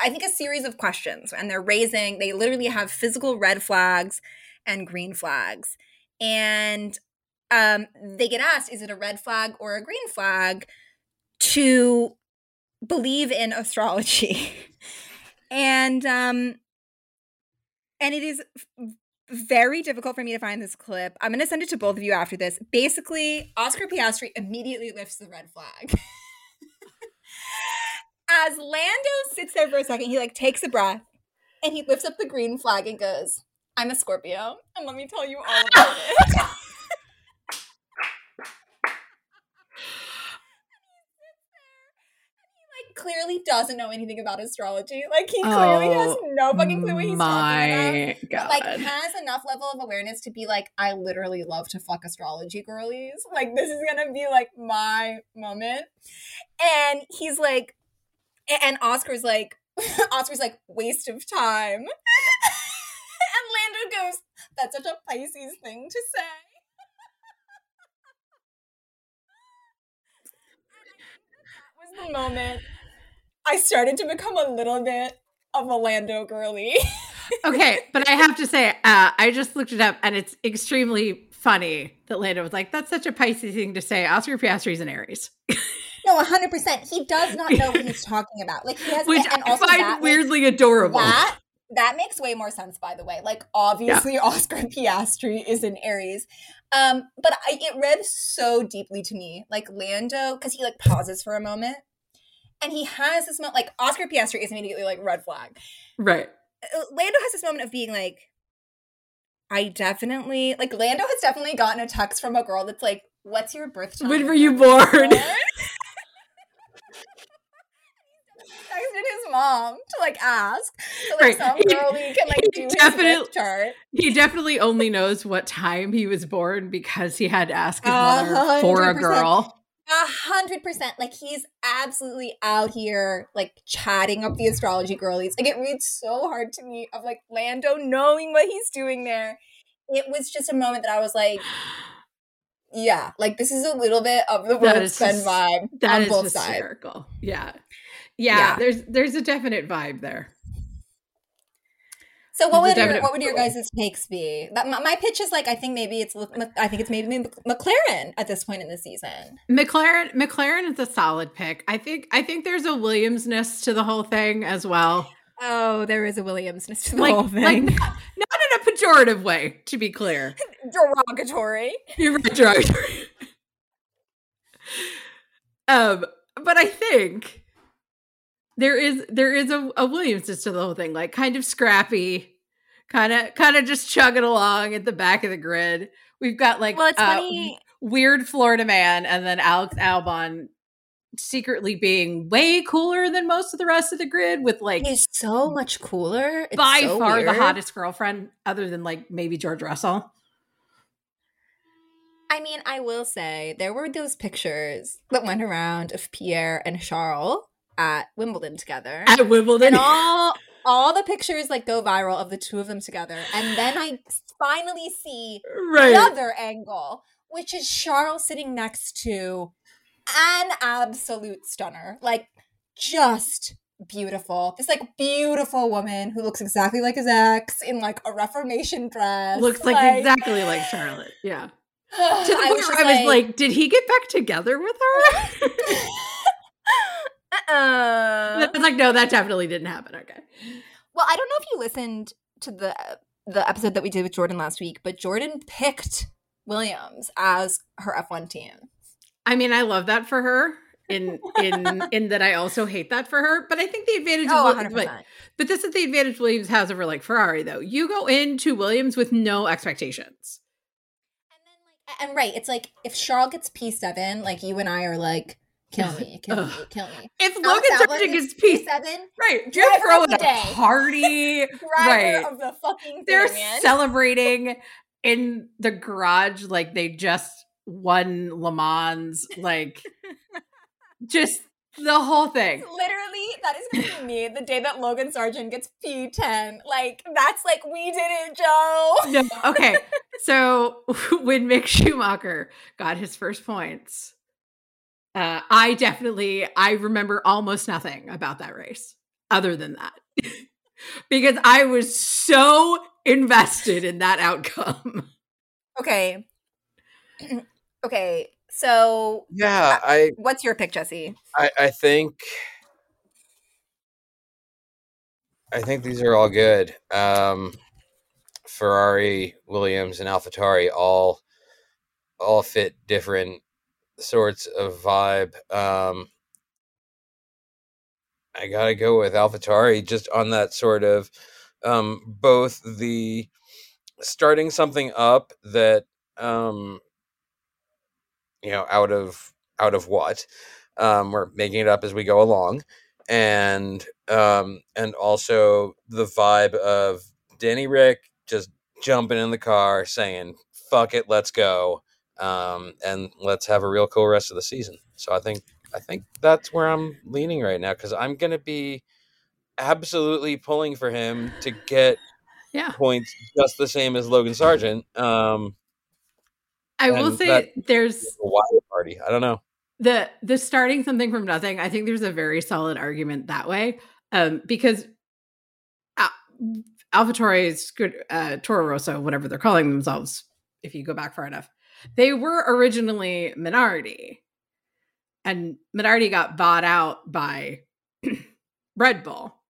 I think a series of questions and they're raising they literally have physical red flags and green flags and um they get asked is it a red flag or a green flag to believe in astrology and um and it is very difficult for me to find this clip. I'm going to send it to both of you after this. Basically, Oscar Piastri immediately lifts the red flag. As Lando sits there for a second, he like takes a breath and he lifts up the green flag and goes, "I'm a Scorpio, and let me tell you all about it." Like, clearly doesn't know anything about astrology. Like he clearly has Oh, no fucking clue what he's talking about my but, like has enough level of awareness to be like, I literally love to fuck astrology girlies. Like this is gonna be like my moment. And he's like, and Oscar's like, Oscar's like, waste of time. and Lando goes, that's such a Pisces thing to say. That was the moment I started to become a little bit of a Lando girly. okay, but I have to say, uh, I just looked it up, and it's extremely funny that Lando was like, "That's such a Pisces thing to say." Oscar Piastri's an Aries, No, hundred percent. He does not know what he's talking about. Like he has, which and I also find that, like, weirdly adorable. that that makes way more sense, by the way. Like, obviously, Oscar Piastri is in Aries. Um, but I, it read so deeply to me. Like, Lando, because he like pauses for a moment and he has this moment, like, Oscar Piastri is immediately like red flag. Right. Uh, Lando has this moment of being like, I definitely, like, Lando has definitely gotten a text from a girl that's like, What's your birth? When were you born? Texted his mom to like ask. So like Right. some He- can like he do definitely- chart. He definitely only knows what time he was born because he had to ask his mother for a girl. A hundred percent. Like he's absolutely out here like chatting up the astrology girlies. Like it reads so hard to me of like Lando knowing what he's doing there. It was just a moment that I was like, yeah, like this is a little bit of the work spend vibe That on both sides. hysterical. Yeah. Yeah. Yeah. There's there's a definite vibe there. So what There's would your, what would your guys' takes be? That my, my pitch is like I think maybe it's I think it's maybe McLaren at this point in the season. McLaren McLaren is a solid pick. I think I think there's a Williamsness to the whole thing as well. Oh, there is a Williamsness to the Like, whole like thing. not, not in a pejorative way, to be clear. Derogatory. You're right, derogatory. um, but I think there is there is a, a Williamsness to the whole thing, like kind of scrappy, kind of kind of just chugging along at the back of the grid. We've got like well, it's uh, funny. weird Florida man, and then Alex Albon secretly being way cooler than most of the rest of the grid with like He's so much cooler. It's by so far the hottest girlfriend other than like maybe George Russell. I mean, I will say there were those pictures that went around of Pierre and Charles at Wimbledon together. At Wimbledon. and all all the pictures like go viral of the two of them together. And then I finally see right. the other angle, which is Charles sitting next to an absolute stunner. Like just beautiful. This like beautiful woman who looks exactly like his ex in like a reformation dress. Looks like, exactly like Charlotte. Yeah. To the point was where I was like, did he get back together with her? uh-uh. I was like, no, that definitely didn't happen. Okay. Well, I don't know if you listened to the the episode that we did with Jordan last week, but Jordan picked Williams as her F1 team. I mean, I love that for her. In in in that I also hate that for her. But I think the advantage Oh, of 100%. but, but this is the advantage Williams has over like Ferrari though. You go into Williams with no expectations. And then like and right, it's like if Charles gets P7, like you and I are like kill me, kill me, kill me. If Alex Logan Sargeant gets gets P7, right? You're of the a party. Right. of the fucking They're man. celebrating in the garage like they just won Le Mans. Like just the whole thing. Literally, that is gonna be me the day that Logan Sargeant gets P10. Like, that's like, we did it, Joe. No, okay. So when Mick Schumacher got his first points, uh, I definitely I remember almost nothing about that race other than that. because I was so invested in that outcome. Okay. okay, so Yeah, I what's your pick, Jesse? I, I think I think these are all good. Um, Ferrari, Williams, and AlphaTauri all all fit different sorts of vibe. Um, I gotta go with AlphaTauri just on that sort of um, both the starting something up that um, you know out of out of what um, we're making it up as we go along and um, and also the vibe of Danny Ric just jumping in the car saying fuck it let's go um, and let's have a real cool rest of the season. So I think I think that's where I'm leaning right now because I'm gonna be absolutely pulling for him to get Yeah. points just the same as Logan Sargeant um, I will say that- there's a wild party. I don't know. The the starting something from nothing i think there's a very solid argument that way um because Al- alphatauri's good uh toro rosso whatever they're calling themselves if you go back far enough they were originally minardi and minardi got bought out by red bull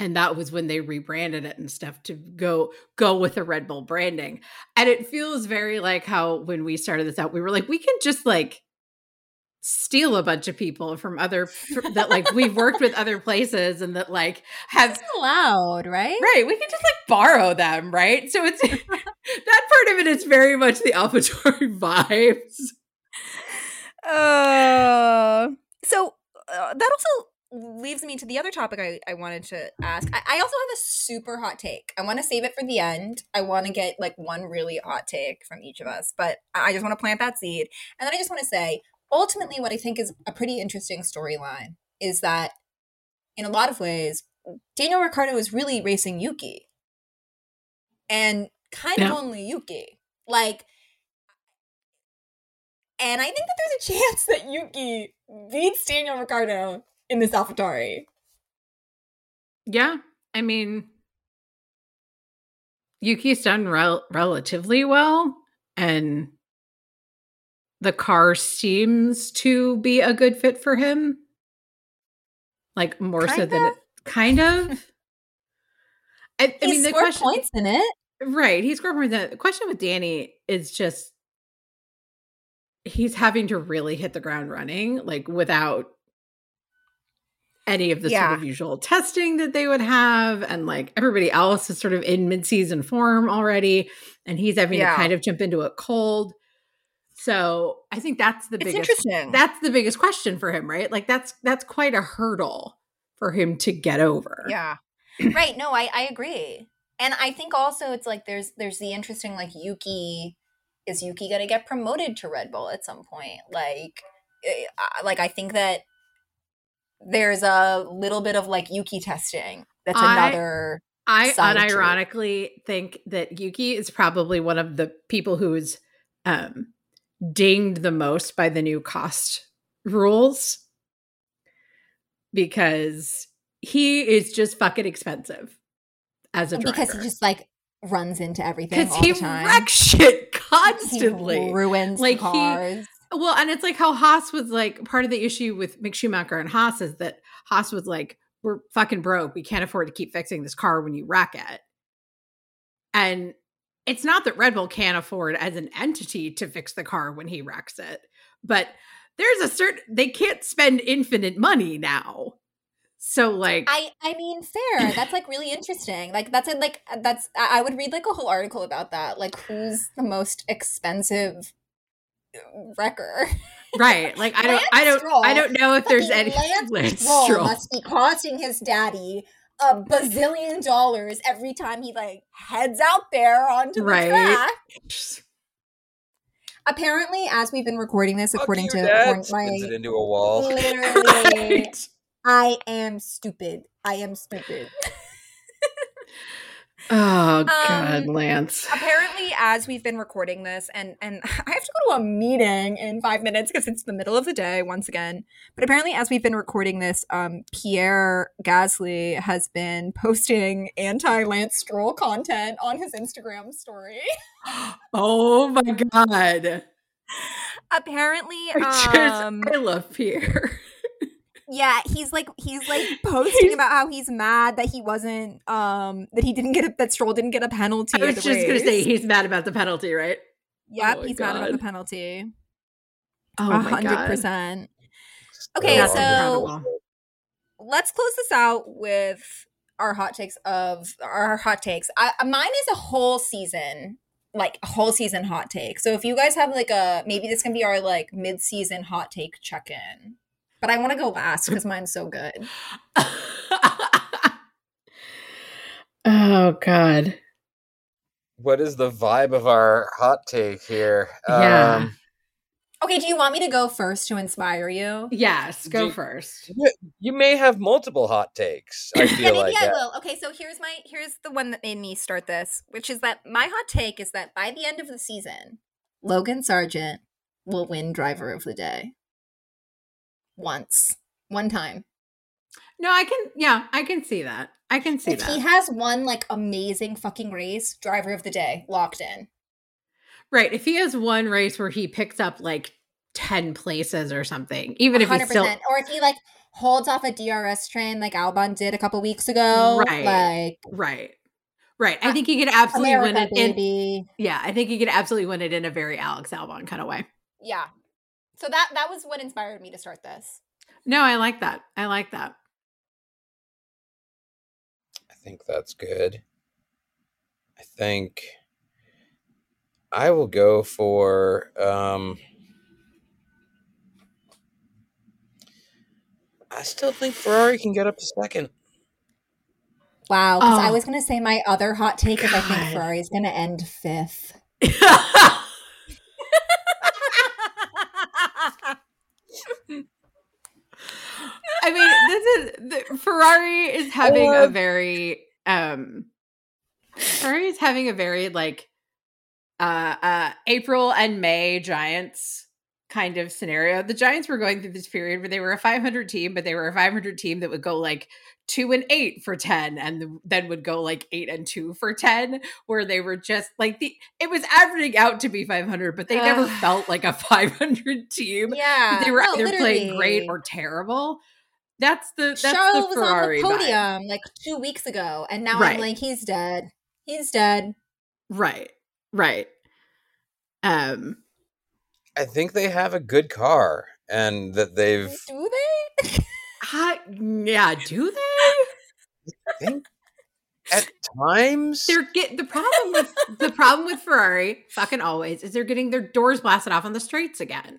and that was when they rebranded it and stuff to go go with the Red Bull branding. And it feels very like how when we started this out, we were like, we can just like steal a bunch of people from other that like we've worked with other places and that like have It's allowed, right? right we can just like borrow them right so it's that part of it is very much the alphatauri vibes Uh, so uh, that also leaves me to the other topic I, I wanted to ask. I, I also have a super hot take. I want to save it for the end. I want to get like one really hot take from each of us, but I just want to plant that seed. And then I just want to say, ultimately, what I think is a pretty interesting storyline is that in a lot of ways, Daniel Ricciardo is really racing Yuki. And kind Yeah. of only Yuki. Like, and I think that there's a chance that Yuki beats Daniel Ricciardo in this AlphaTauri. yeah i mean yuki's done rel- relatively well and the car seems to be a good fit for him like more so Kind than it kind of I, I mean, the question, points in it. right? He scored than the question with Danny is just he's having to really hit the ground running, like without any of the sort of usual testing that they would have, and like everybody else is sort of in mid-season form already, and he's having Yeah. to kind of jump into a cold. So I think that's the It's biggest that's the biggest question for him, right? Like that's that's quite a hurdle for him to get over. yeah. right. No, I, I agree. And I think also it's like there's there's the interesting like Yuki is Yuki gonna get promoted to Red Bull at some point? Like eh, I- like I think that there's a little bit of like Yuki testing. That's another I it. unironically think that Yuki is probably one of the people who's um, dinged the most by the new cost rules because he is just fucking expensive as a driver. because he just like runs into everything because he the time. wrecks shit He constantly. ruins Like, like he- cars. Well, and it's like how Haas was like part of the issue with Mick Schumacher and Haas is that Haas was like, we're fucking broke. We can't afford to keep fixing this car when you wreck it. And it's not that Red Bull can't afford as an entity to fix the car when he wrecks it, but there's a certain, they can't spend infinite money now. So, like, I I mean, fair. That's like really interesting. Like that's a, like uh, that's I would read like a whole article about that. Like who's the most expensive uh, wrecker? right. Like, I don't, Lance I don't, Stroll. I don't know if there's any Lance Lance Stroll Stroll. must be costing his daddy a bazillion dollars every time he like heads out there onto the Right. track. Apparently, as we've been recording this, Fuck according you, to Dad. according- Spins it my into a wall. literally, Right. I am stupid. I am stupid. Oh God, Um, Lance. apparently as we've been recording this and and i have to go to a meeting in five minutes because it's the middle of the day once again but apparently as we've been recording this um pierre gasly has been posting anti-lance stroll content on his instagram story Oh my God. apparently I just- um I love Pierre. yeah he's like he's like posting He's- about how he's mad that he wasn't um that he didn't get a that stroll didn't get a penalty I was just gonna say he's mad about the penalty, right? yep Oh he's mad about the penalty Oh hundred God. percent Okay, That's so- incredible. let's close this out with our hot takes of our hot takes. I, mine is a whole season, like a whole season hot take. So if you guys have like a maybe this can be our like mid season hot take check in. But I want to go last because mine's so good. oh God. What is the vibe of our hot take here? Yeah. Um, Okay, do you want me to go first to inspire you? Yes, go Do- first. you, you may have multiple hot takes. I Yeah, feel maybe like I that. will. Okay, so here's my here's the one that made me start this, which is that my hot take is that by the end of the season, Logan Sargeant will win driver of the day. Once. One time. No, I can yeah, I can see that. I can see if that. he has one like amazing fucking race, driver of the day, locked in. Right. If he has one race where he picks up like 10 places or something, even if he's still or if he like holds off a DRS train like Albon did a couple weeks ago. Right. Like right. Right. I Uh, think he could absolutely America, win it in baby. Yeah, I think he could absolutely win it in a very Alex Albon kind of way. Yeah. So that that was what inspired me to start this. No, I like that. I like that. I think that's good. I think I will go for um I still think Ferrari can get up to second. Wow, because I Oh. was gonna say my other hot take is I think God. Ferrari's gonna end fifth. I mean, this is the, Ferrari is having a very um Ferrari is having a very like uh uh April and May Giants kind of scenario. The Giants were going through this period where they were a 500 team, but they were a 500 team that would go like 2 and 8 for 10 and then would go like 8 and 2 for 10 where they were just like the it was averaging out to be 500, but they never felt like a 500 team Yeah, they were no, either playing great or terrible. That's the that's Charles the was on the vibe. podium like two weeks ago, and now Right. I'm like, he's dead. He's dead. Right. Right. Um I think they have a good car and that they've Do they? I, yeah, do they? I think at times They're get the problem with the problem with Ferrari, fucking always, is they're getting their doors blasted off on the streets again.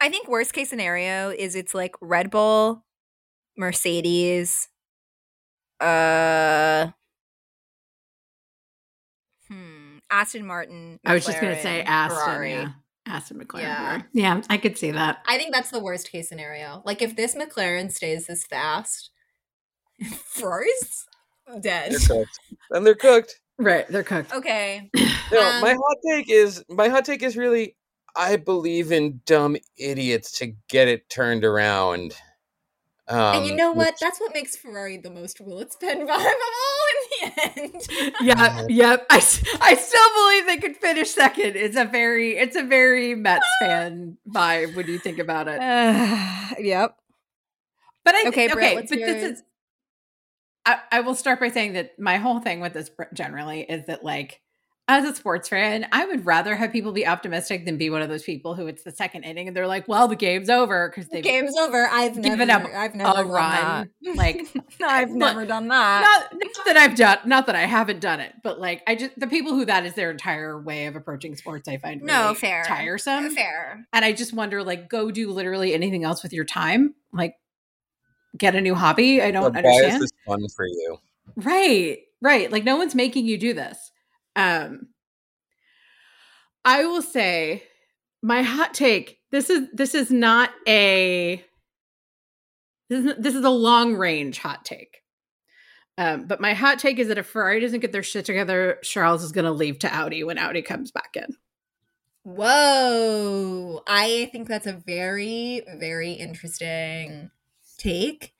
I think worst case scenario is it's like Red Bull, Mercedes, uh hmm, Aston Martin. I was just gonna say Aston. Ferrari. Yeah. Aston McLaren. Yeah. Yeah, I could see that. I think that's the worst case scenario. Like if this McLaren stays this fast, Ferrari's dead. they're cooked. And they're cooked. Right. They're cooked. Okay. No, Um, my hot take is my hot take is really I believe in dumb idiots to get it turned around. Um, and you know what? which- That's what makes Ferrari the most will it's been vibe of all in the end. Yeah, yep. I I still believe they could finish second. It's a very it's a very Mets fan vibe when you think about it. Uh, yep. But I Okay, okay, Britt, okay what's but this is. I, I will start by saying that my whole thing with this generally is that like as a sports fan, I would rather have people be optimistic than be one of those people who it's the second inning and they're like, "Well, the game's over" because The game's over. I've given never, up I've never a done run. that. Like I've Look, never done that. not, not that I've done, not that I haven't done it, but like I just the people who that is their entire way of approaching sports, I find No, really fair. tiresome. Fair. And I just wonder, like, go do literally anything else with your time, like get a new hobby. I don't but why is understand. this fun for you? Right, right. Like no one's making you do this. Um I will say my hot take. This is this is not a this is this is a long range hot take. Um, but my hot take is that if Ferrari doesn't get their shit together, Charles is going to leave to Audi when Audi comes back in. Whoa. I think that's a very, very interesting take.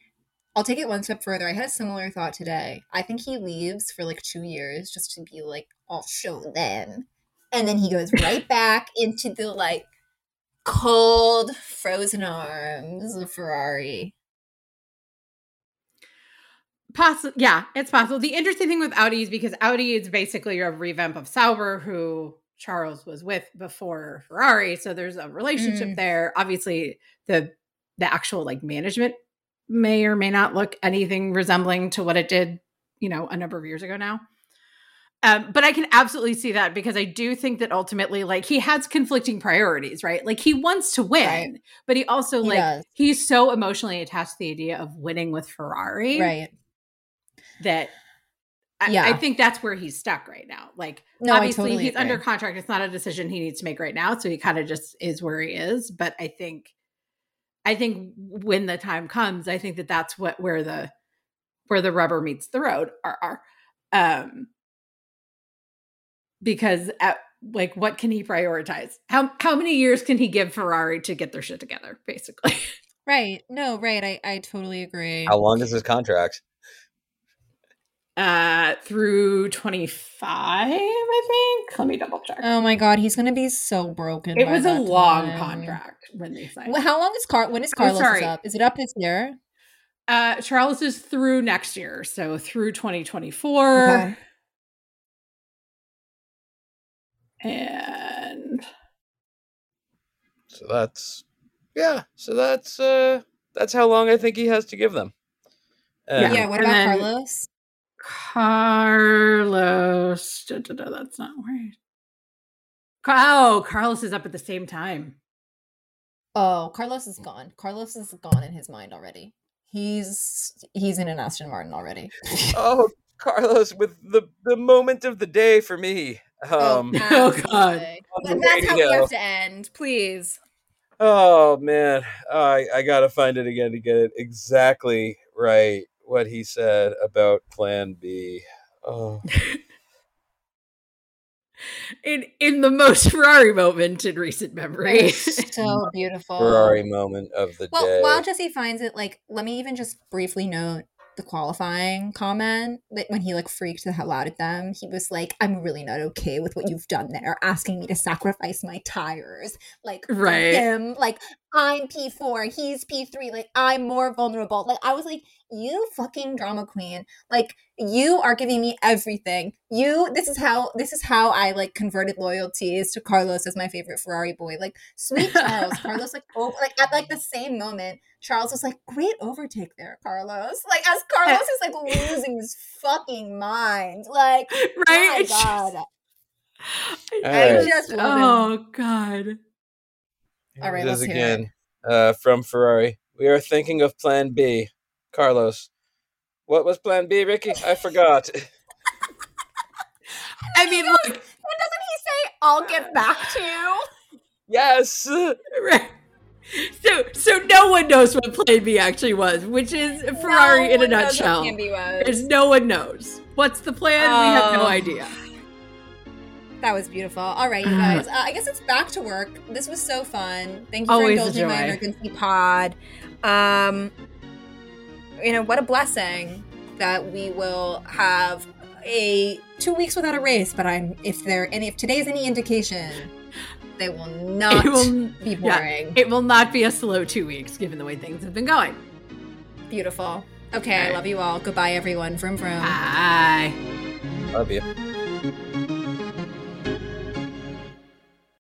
I'll take it one step further. I had a similar thought today. I think he leaves for like two years just to be like, I'll show them. And then he goes right back into the like cold, frozen arms of Ferrari. Possible, yeah, it's possible. The interesting thing with Audi is because Audi is basically a revamp of Sauber, who Charles was with before Ferrari. So there's a relationship Mm. there. Obviously, the the actual like management may or may not look anything resembling to what it did, you know, a number of years ago now. Um, but I can absolutely see that because I do think that ultimately, like, he has conflicting priorities, right? Like, he wants to win, Right. but he also He like does. he's so emotionally attached to the idea of winning with Ferrari Right. that I, Yeah. I think that's where he's stuck right now. Like No, obviously totally he's under contract. It's not a decision he needs to make right now. So he kind of just is where he is. But I think, I think when the time comes, I think that that's what where the where the rubber meets the road are. are. Um, because at, like, what can he prioritize? How how many years can he give Ferrari to get their shit together? Basically, Right. No, right. I, I totally agree. How long is his contract? Uh through 25 i think let me double check Oh my god, he's gonna be so broken. it by was a long time. contract when they signed Well, how long is Car? When is Oh, Carlos sorry. up? Is it up this year? uh charles is through next year so through 2024 Okay. and So that's yeah. So that's uh that's how long I think he has to give them. Yeah. Yeah. What about then- Carlos? Carlos da, da, da, that's not right oh carlos is up at the same time Oh, Carlos is gone. Carlos is gone in his mind already. He's he's in an Aston Martin already. Oh, Carlos, with the the moment of the day for me. Um, Oh, God. absolutely. on the But that's how we have to end. Please. Oh man, I I gotta find it again to get it exactly right. What he said about Plan B. Oh, in in the most ferrari moment in recent memory so beautiful. Ferrari moment of the Well, day. while Jesse finds it, like, let me even just briefly note the qualifying comment that when he like freaked the hell out at them, he was like, "I'm really not okay with what you've done there, asking me to sacrifice my tires." Like, Right. him, like, I'm P four, he's P three, like, I'm more vulnerable. Like, I was like, "You fucking drama queen! Like, you are giving me everything. You, this is how, this is how I like converted loyalties to Carlos as my favorite Ferrari boy. Like, sweet Charles, Carlos, like, oh, like at like the same moment." Charles was like, great overtake there, Carlos. Like, as Carlos is like losing his fucking mind. Like, right my It's God. All I right. just love him. oh god All right, Here it let's is hear again uh, from Ferrari. We are thinking of Plan B. Carlos, what was Plan B, Ricky? I forgot. i mean look But doesn't he say, I'll get back to you? yes. right so so no one knows what plan b actually was which is ferrari in a nutshell There's no one knows what's the plan we have no Oh. idea That was beautiful. All right, you guys. Uh, I guess it's back to work. This was so fun. Thank you Always for indulging my emergency pod. Um, you know what a blessing that we will have a two weeks without a race. But I'm if there any if today's any indication, they will not it will be yeah, boring. it will not be a slow two weeks given the way things have been going Beautiful. Okay, I love you all. Goodbye, everyone. Vroom vroom. bye Love you.